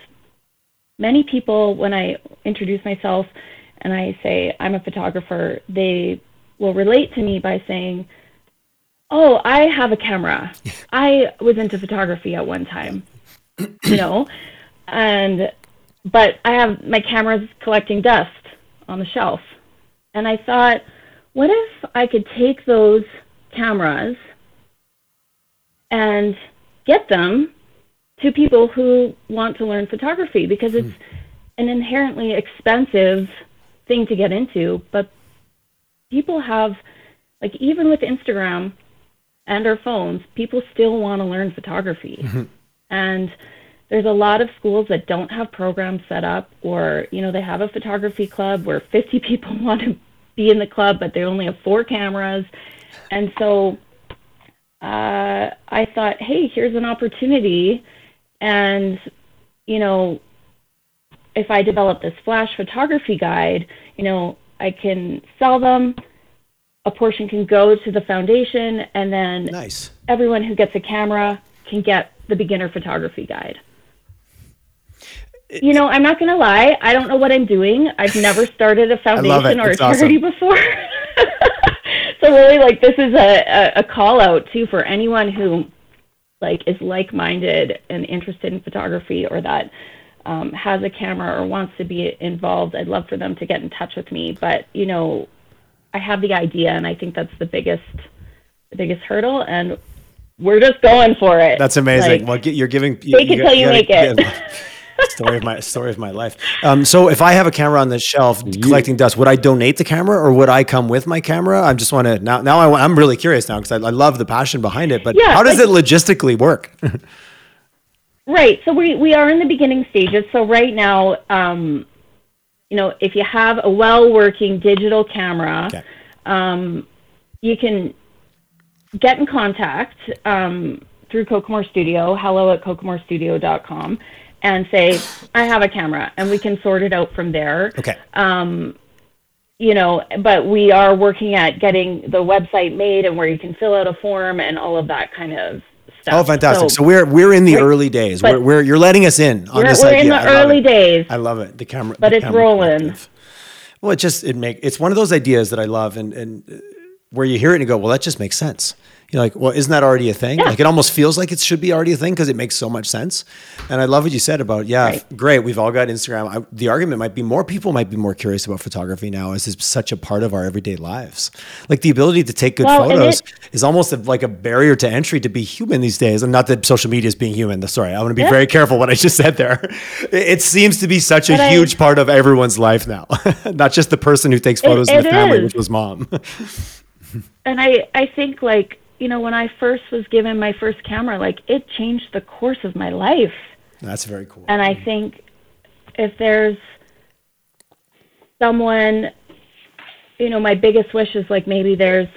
many people, when I introduce myself, and I say I'm a photographer, they will relate to me by saying, "Oh, I have a camera. I was into photography at one time." you know, and but I have my camera's collecting dust on the shelf. And I thought, what if I could take those cameras and get them to people who want to learn photography because it's hmm. an inherently expensive thing to get into, but people have like even with Instagram and our phones, people still want to learn photography. Mm-hmm. And there's a lot of schools that don't have programs set up or, you know, they have a photography club where 50 people want to be in the club, but they only have four cameras. And so uh, I thought, hey, here's an opportunity. And, you know, if I develop this flash photography guide, you know, I can sell them. A portion can go to the foundation, and then nice. everyone who gets a camera can get the beginner photography guide. You know, I'm not going to lie. I don't know what I'm doing. I've never started a foundation or a charity awesome. before. so really, like, this is a, a, a call out too for anyone who like is like-minded and interested in photography or that um, has a camera or wants to be involved, I'd love for them to get in touch with me. But you know, I have the idea, and I think that's the biggest, the biggest hurdle, and we're just going for it. That's amazing. Like, well, you're giving. Fake you, it till you, you make it. story of my story of my life. Um, so if I have a camera on the shelf collecting dust, would I donate the camera or would I come with my camera? I just want to now. Now I, am really curious now because I, I, love the passion behind it. But yeah, how does like, it logistically work? right. So we we are in the beginning stages. So right now, um, you know, if you have a well working digital camera, okay. um, you can get in contact. Um, through Kokomore Studio, hello at kokomorestudio.com and say, I have a camera, and we can sort it out from there. Okay. Um, you know, but we are working at getting the website made and where you can fill out a form and all of that kind of stuff. Oh, fantastic! So, so we're we're in the early days. We're, we're you're letting us in on this we're idea. in the early days. I love it. The camera, but the it's camera rolling. Collective. Well, it just it make it's one of those ideas that I love, and and uh, where you hear it and you go, well, that just makes sense you're like, well, isn't that already a thing? Yeah. Like it almost feels like it should be already a thing because it makes so much sense. And I love what you said about, yeah, right. great. We've all got Instagram. I, the argument might be more people might be more curious about photography now as it's such a part of our everyday lives. Like the ability to take good well, photos it, is almost like a barrier to entry to be human these days. And not that social media is being human. Sorry, I want to be yeah. very careful what I just said there. It, it seems to be such a but huge part of everyone's life now, not just the person who takes photos it, in the family, is. which was mom. and I, I think like you know, when I first was given my first camera, like it changed the course of my life. That's very cool. And I think if there's someone, you know, my biggest wish is like maybe there's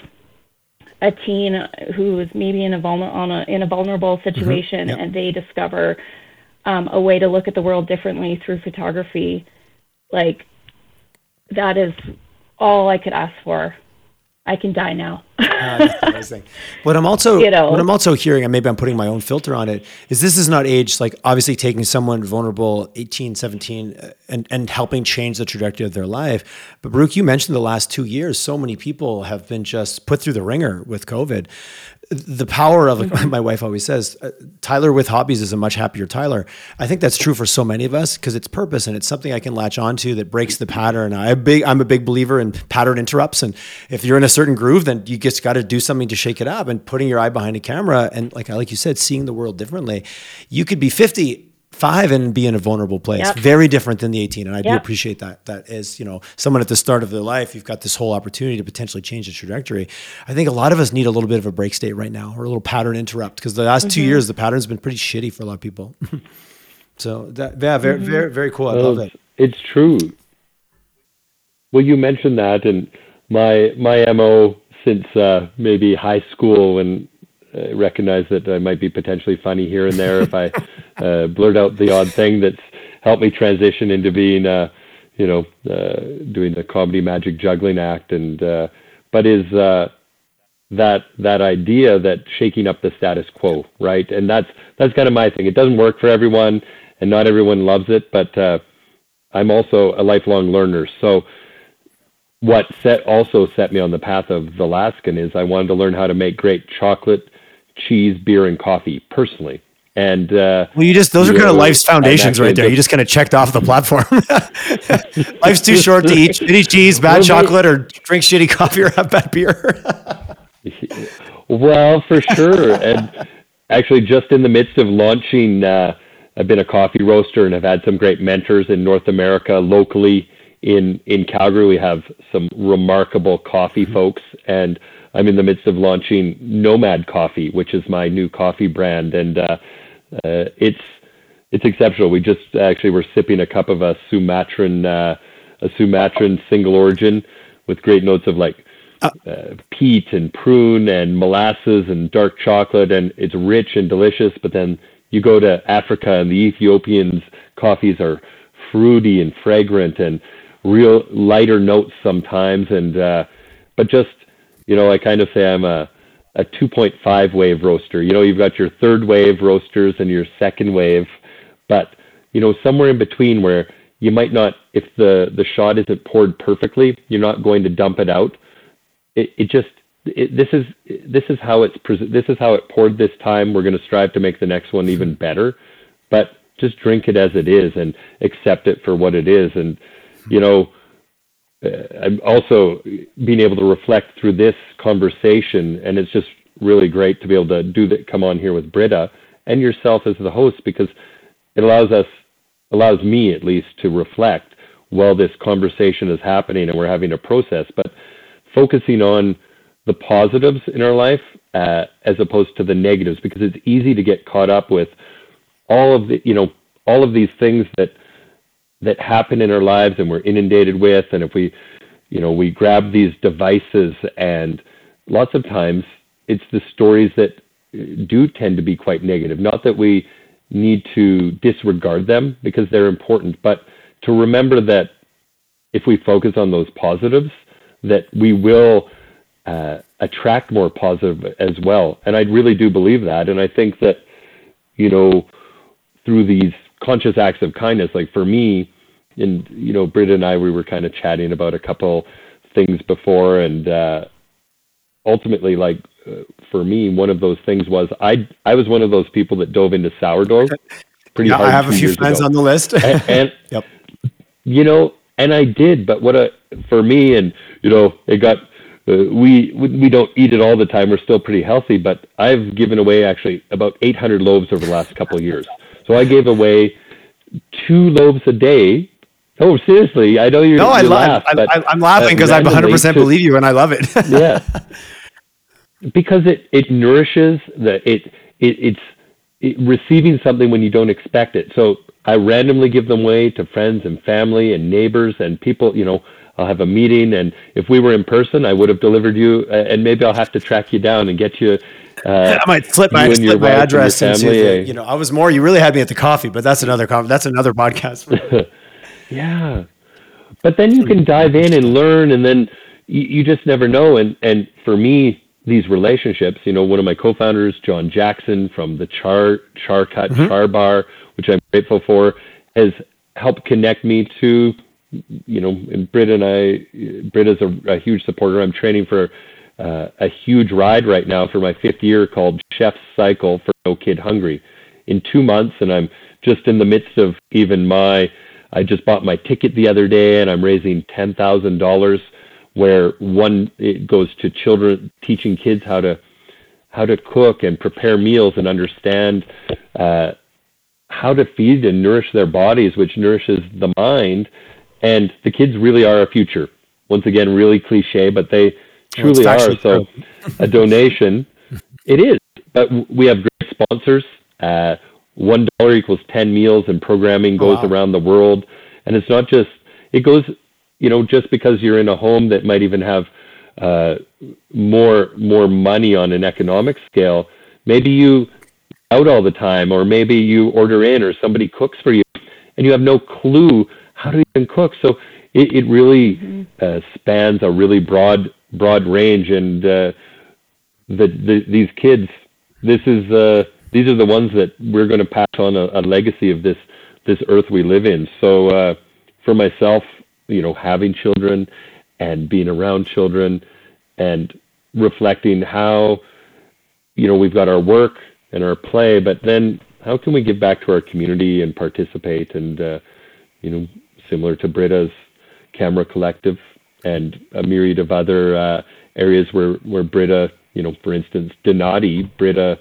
a teen who is maybe in a, vulner- on a in a vulnerable mm-hmm. situation mm-hmm. yep. and they discover um, a way to look at the world differently through photography. Like that is all I could ask for I can die now. amazing. What I'm also you know, what I'm also hearing, and maybe I'm putting my own filter on it, is this is not age like obviously taking someone vulnerable 18, 17 uh, and, and helping change the trajectory of their life. But Baruch, you mentioned the last two years, so many people have been just put through the ringer with COVID the power of mm-hmm. my wife always says uh, tyler with hobbies is a much happier tyler. I think that's true for so many of us because it's purpose and it's something i can latch onto that breaks the pattern. I big i'm a big believer in pattern interrupts and if you're in a certain groove then you just got to do something to shake it up and putting your eye behind a camera and like like you said seeing the world differently. You could be 50 five and be in a vulnerable place. Yep. Very different than the 18. And I yep. do appreciate that. That is, you know, someone at the start of their life, you've got this whole opportunity to potentially change the trajectory. I think a lot of us need a little bit of a break state right now or a little pattern interrupt because the last mm-hmm. two years, the pattern's been pretty shitty for a lot of people. so that, yeah, very, mm-hmm. very, very cool. I well, love it. It's true. Well, you mentioned that and my, my MO since uh, maybe high school when uh, recognize that I might be potentially funny here and there if I uh, blurt out the odd thing that's helped me transition into being, uh, you know, uh, doing the comedy magic juggling act. And uh, but is uh, that that idea that shaking up the status quo, right? And that's that's kind of my thing. It doesn't work for everyone, and not everyone loves it. But uh, I'm also a lifelong learner, so what set also set me on the path of the Alaskan is I wanted to learn how to make great chocolate cheese, beer, and coffee personally. And uh, well, you just those are kind of life's foundations right there. You just kind of checked off the platform. life's too short to eat shitty cheese, bad chocolate, or drink shitty coffee or have bad beer. well, for sure. And actually, just in the midst of launching, uh, I've been a coffee roaster and have had some great mentors in North America locally. In in Calgary, we have some remarkable coffee mm-hmm. folks, and I'm in the midst of launching Nomad Coffee, which is my new coffee brand, and uh, uh, it's it's exceptional. We just actually were sipping a cup of a Sumatran uh, a Sumatran single origin with great notes of like uh, uh, peat and prune and molasses and dark chocolate, and it's rich and delicious. But then you go to Africa, and the Ethiopians' coffees are fruity and fragrant and real lighter notes sometimes. And uh, but just you know, I kind of say I'm a a 2.5 wave roaster. You know, you've got your third wave roasters and your second wave, but you know, somewhere in between where you might not, if the the shot isn't poured perfectly, you're not going to dump it out. It, it just it, this is this is how it's this is how it poured this time. We're going to strive to make the next one even hmm. better, but just drink it as it is and accept it for what it is. And you know, I'm also being able to reflect through this conversation, and it's just really great to be able to do that. Come on here with Britta and yourself as the host because it allows us, allows me at least, to reflect while this conversation is happening and we're having a process. But focusing on the positives in our life uh, as opposed to the negatives because it's easy to get caught up with all of the you know all of these things that that happen in our lives and we're inundated with and if we you know we grab these devices and lots of times it's the stories that do tend to be quite negative not that we need to disregard them because they're important but to remember that if we focus on those positives that we will uh, attract more positive as well and i really do believe that and i think that you know through these conscious acts of kindness. Like for me, and you know, Britta and I, we were kind of chatting about a couple things before, and uh, ultimately, like uh, for me, one of those things was I I was one of those people that dove into sourdough. Pretty yeah, hard. I have a few friends ago. on the list. and, and yep. you know, and I did, but what a for me, and you know, it got uh, we we don't eat it all the time. We're still pretty healthy, but I've given away actually about 800 loaves over the last couple of years. So I gave away two loaves a day. Oh, seriously? I know you're. No, I laugh. I, am laughing because I 100 percent believe you, and I love it. yeah, because it it nourishes the it it it's it, receiving something when you don't expect it. So I randomly give them away to friends and family and neighbors and people. You know, I'll have a meeting, and if we were in person, I would have delivered you, and maybe I'll have to track you down and get you uh, I might flip my, flip my address into the, you know I was more you really had me at the coffee but that's another that's another podcast yeah but then you can dive in and learn and then you, you just never know and and for me these relationships you know one of my co-founders John Jackson from the Char Charcut mm-hmm. Charbar which I'm grateful for has helped connect me to you know and Britt and I Britt is a, a huge supporter I'm training for uh, a huge ride right now for my fifth year called Chef's Cycle for No Kid Hungry in two months, and I'm just in the midst of even my. I just bought my ticket the other day, and I'm raising ten thousand dollars, where one it goes to children, teaching kids how to how to cook and prepare meals and understand uh, how to feed and nourish their bodies, which nourishes the mind. And the kids really are our future. Once again, really cliche, but they truly well, are. So a donation, it is. But we have great sponsors. Uh, one dollar equals ten meals, and programming goes oh, wow. around the world. And it's not just it goes, you know, just because you're in a home that might even have uh, more more money on an economic scale. Maybe you out all the time, or maybe you order in, or somebody cooks for you, and you have no clue how to even cook. So it, it really mm-hmm. uh, spans a really broad broad range, and uh, the, the, these kids, this is uh, these are the ones that we're going to pass on a, a, legacy of this this earth we live in. So uh, for myself, you know, having children and being around children and reflecting how you know we've got our work and our play, but then how can we give back to our community and participate and uh, you know similar to Britta's Camera Collective and a myriad of other uh, areas where, where Britta, you know, for instance, Donati, Britta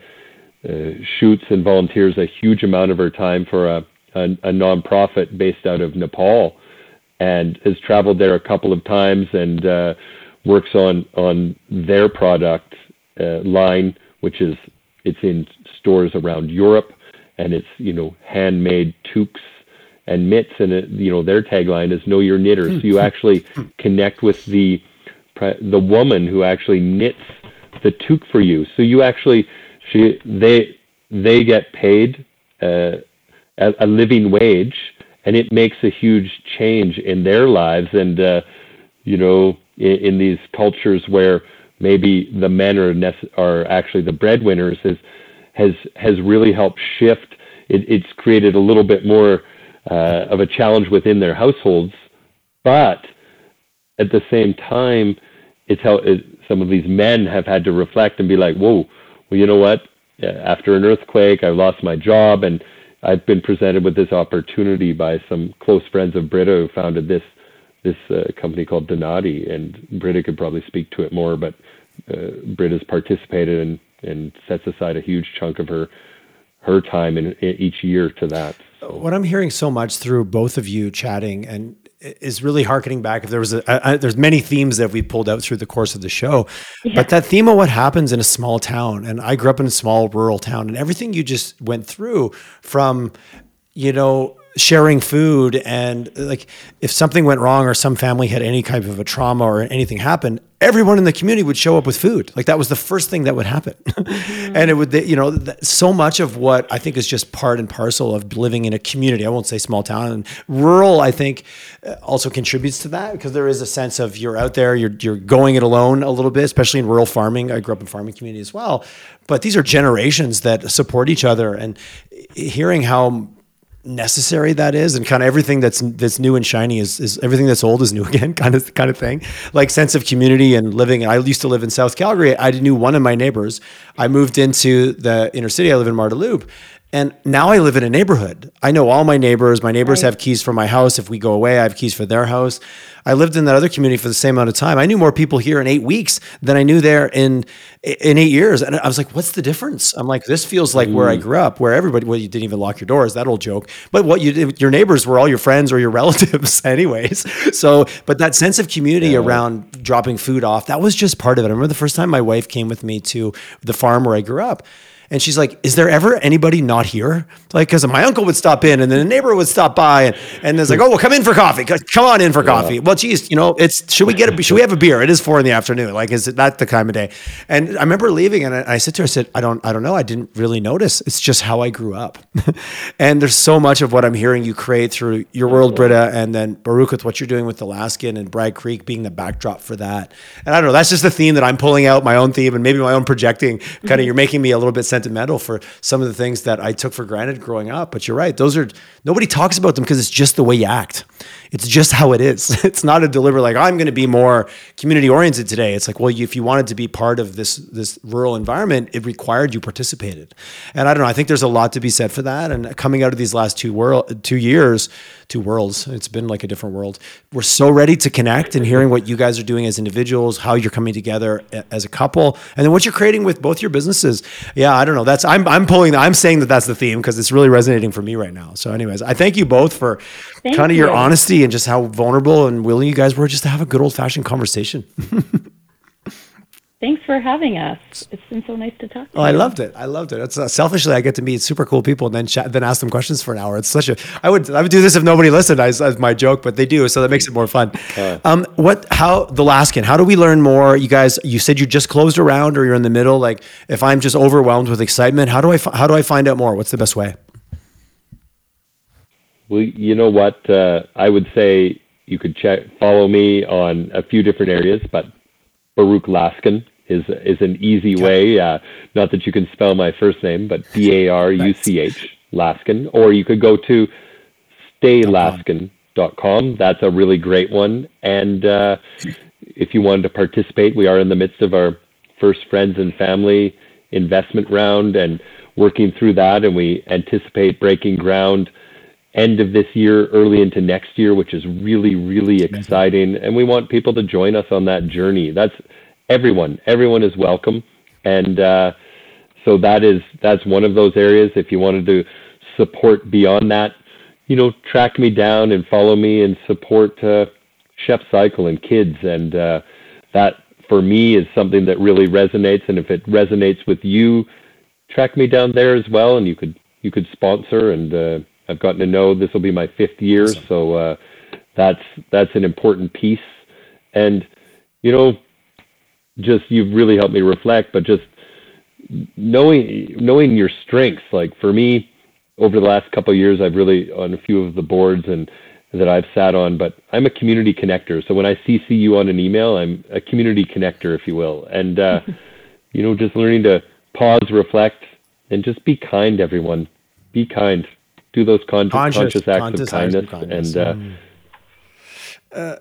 shoots and volunteers a huge amount of her time for a, a, a nonprofit based out of Nepal and has traveled there a couple of times and uh, works on on their product uh, line, which is it's in stores around Europe, and it's you know handmade toques and mitts, and it, you know their tagline is "Know Your Knitter." so you actually connect with the the woman who actually knits the toque for you. So you actually she they they get paid uh, a, a living wage, and it makes a huge change in their lives. And uh, you know, in, in these cultures where maybe the men are nece- are actually the breadwinners, has has has really helped shift. It, it's created a little bit more uh, of a challenge within their households, but at the same time, it's how it, some of these men have had to reflect and be like, "Whoa, well, you know what? After an earthquake, I lost my job, and I've been presented with this opportunity by some close friends of Britta who founded this this uh, company called Donati, and Britta could probably speak to it more, but uh, Britta's participated and and sets aside a huge chunk of her her time in, in each year to that. So. What I'm hearing so much through both of you chatting and is really harkening back. If there was a, there's many themes that we pulled out through the course of the show, yeah. but that theme of what happens in a small town, and I grew up in a small rural town, and everything you just went through from, you know, sharing food and like if something went wrong or some family had any type of a trauma or anything happened everyone in the community would show up with food. Like that was the first thing that would happen. Mm-hmm. and it would you know so much of what i think is just part and parcel of living in a community i won't say small town and rural i think uh, also contributes to that because there is a sense of you're out there you're you're going it alone a little bit especially in rural farming. I grew up in farming community as well. But these are generations that support each other and hearing how necessary that is and kind of everything that's that's new and shiny is, is everything that's old is new again kind of kind of thing. Like sense of community and living i used to live in south calgary. I knew one of my neighbors. I moved into the inner city. I live in marda loop and now I live in a neighborhood. I know all my neighbors. My neighbors right. have keys for my house. If we go away, I have keys for their house. I lived in that other community for the same amount of time. I knew more people here in eight weeks than I knew there in in eight years. And I was like, what's the difference? I'm like, this feels like mm. where I mm. grew up, where everybody, well, you didn't even lock your doors, that old joke. But what you did, your neighbors were all your friends or your relatives, anyways. So, but that sense of community yeah. around dropping food off, that was just part of it. I remember the first time my wife came with me to the farm where I grew up and she's like, "Is there ever anybody not here?" Like, because my uncle would stop in, and then a neighbor would stop by, and and it's like, "Oh, well, come in for coffee. Come on in for coffee." Yeah. Well, geez, you know, it's should we get a should we have a beer? It is four in the afternoon. Like, is it not the time of day? And I remember leaving, and I, I said to her, "I said, I don't, I don't know. I didn't really notice. It's just how I grew up." and there's so much of what I'm hearing you create through your world, Britta, and then Baruch with what you're doing with Alaskan and Bragg Creek being the backdrop for that. And I don't know. That's just the theme that I'm pulling out my own theme and maybe my own projecting. Kind of, you're making me a little bit sentimental for some of the things that I took for granted growing up. But you're right; those are nobody talks about them because it's just the way you act. It's just how it is. It's not a deliberate like I'm going to be more community oriented today. It's like, well, if you wanted to be part of this this rural environment, it required you participated. And I don't know. I think there's a lot to be said for that. And coming out of these last two world two years, two worlds. It's been like a different world. We're so ready to connect and hearing what you guys are doing as individuals, how you're coming together as a couple, and then what you're creating with both your businesses. Yeah, I don't know. That's I'm I'm pulling. I'm saying that that's the theme because it's really resonating for me right now. So, anyways, I thank you both for thank kind of you. your honesty and just how vulnerable and willing you guys were just to have a good old fashioned conversation. Thanks for having us. It's been so nice to talk to oh, you. I loved it. I loved it. It's uh, selfishly I get to meet super cool people and then chat, then ask them questions for an hour. It's such a I would I would do this if nobody listened. I, as my joke, but they do, so that makes it more fun. Uh, um, what how the Laskin? How do we learn more? You guys, you said you just closed around or you're in the middle. Like if I'm just overwhelmed with excitement, how do I how do I find out more? What's the best way? Well, you know what? Uh, I would say you could check follow me on a few different areas, but Baruch Laskin is is an easy way. Uh, not that you can spell my first name, but B A R U C H Laskin, or you could go to staylaskin.com. That's a really great one. And uh, if you wanted to participate, we are in the midst of our first friends and family investment round and working through that, and we anticipate breaking ground end of this year, early into next year, which is really, really exciting. And we want people to join us on that journey. That's everyone. Everyone is welcome, and uh, so that is that's one of those areas. If you wanted to support beyond that, you know, track me down and follow me and support uh, Chef Cycle and kids and uh, that for me is something that really resonates. And if it resonates with you, track me down there as well, and you could you could sponsor. And uh, I've gotten to know this will be my fifth year, awesome. so uh, that's that's an important piece. And you know, just you've really helped me reflect, but just knowing knowing your strengths. Like for me, over the last couple of years, I've really on a few of the boards and that I've sat on, but I'm a community connector. So when I CC you on an email, I'm a community connector, if you will. And uh, you know, just learning to pause, reflect, and just be kind. Everyone, be kind. Do those con- conscious, conscious, acts conscious of kindness, acts of kindness. and. Uh, mm.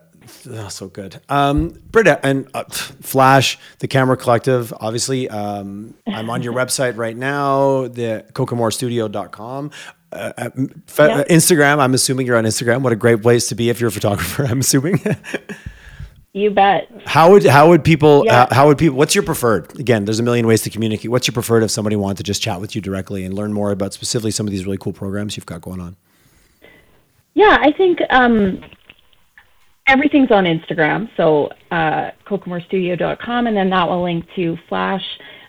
uh, oh, so good. Um, Britta and uh, Flash, the Camera Collective. Obviously, um, I'm on your website right now, the kokomorestudio.com. Uh, uh yeah. Instagram. I'm assuming you're on Instagram. What a great place to be if you're a photographer. I'm assuming. you bet. How would how would people yeah. how, how would people? What's your preferred? Again, there's a million ways to communicate. What's your preferred if somebody wanted to just chat with you directly and learn more about specifically some of these really cool programs you've got going on? Yeah, I think um, everything's on Instagram. So uh, kokomorestudio.com, and then that will link to Flash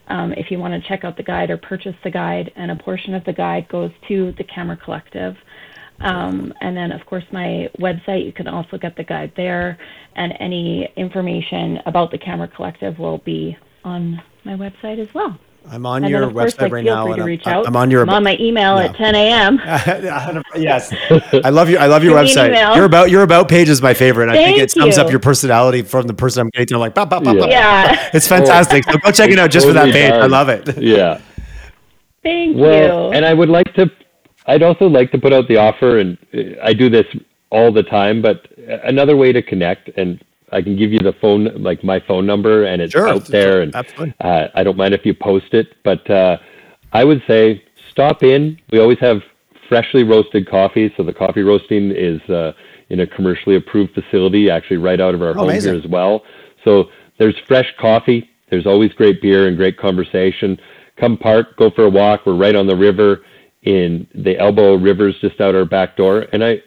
um, if you want to check out the guide or purchase the guide. And a portion of the guide goes to the Camera Collective. Um, and then, of course, my website, you can also get the guide there. And any information about the Camera Collective will be on my website as well. I'm on and your then, website course, right now. and I'm, I'm, I'm, on your. I'm on my email yeah. at 10 a.m. yes, I love you. I love your website. Your about your about page is my favorite. I think it sums you. up your personality from the person I'm getting to. I'm like, bah, bah, bah, yeah. yeah. it's fantastic. so go check it out just for that page. I love it. Yeah. Thank well, you. And I would like to. I'd also like to put out the offer, and I do this all the time. But another way to connect and I can give you the phone, like my phone number, and it's sure, out there. And uh, I don't mind if you post it, but uh, I would say stop in. We always have freshly roasted coffee, so the coffee roasting is uh, in a commercially approved facility, actually right out of our oh, home amazing. here as well. So there's fresh coffee. There's always great beer and great conversation. Come park, go for a walk. We're right on the river in the Elbow Rivers, just out our back door, and I,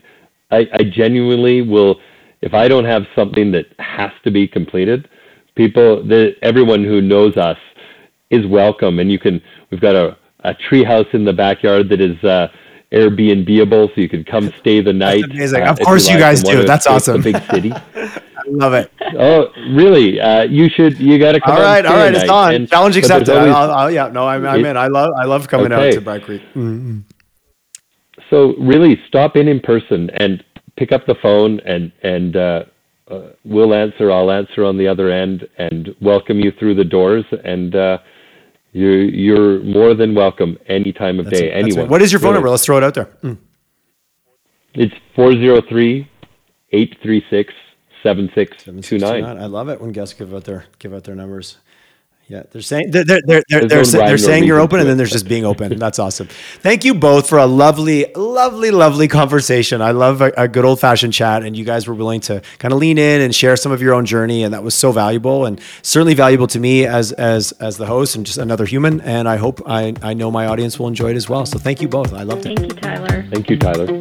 I, I genuinely will if I don't have something that has to be completed, people, the, everyone who knows us is welcome. And you can, we've got a, a tree house in the backyard that is uh, Airbnbable, so you can come stay the night. That's amazing. Uh, of course, you, you guys do. That's awesome. big city. Love it. Oh, really? Uh, you should. You got to come. All right, all right. It's on. And, Challenge accepted. Always, I'll, I'll, yeah, no, I'm, I'm in. I love. I love coming okay. out to Bragg Creek. Mm-hmm. So really, stop in in person and pick up the phone and and uh, uh, we'll answer. I'll answer on the other end and welcome you through the doors. And uh, you you're more than welcome any time of that's day. anyone. What is your phone really. number? Let's throw it out there. Mm. It's 403 836 7629. I love it when guests give out their give out their numbers. Yeah, they're saying they're they're they're, they're, they're, they're saying you're open, and then there's just being open. That's awesome. Thank you both for a lovely, lovely, lovely conversation. I love a, a good old fashioned chat, and you guys were willing to kind of lean in and share some of your own journey, and that was so valuable, and certainly valuable to me as as as the host and just another human. And I hope I I know my audience will enjoy it as well. So thank you both. I loved it. Thank you, Tyler. Thank you, Tyler.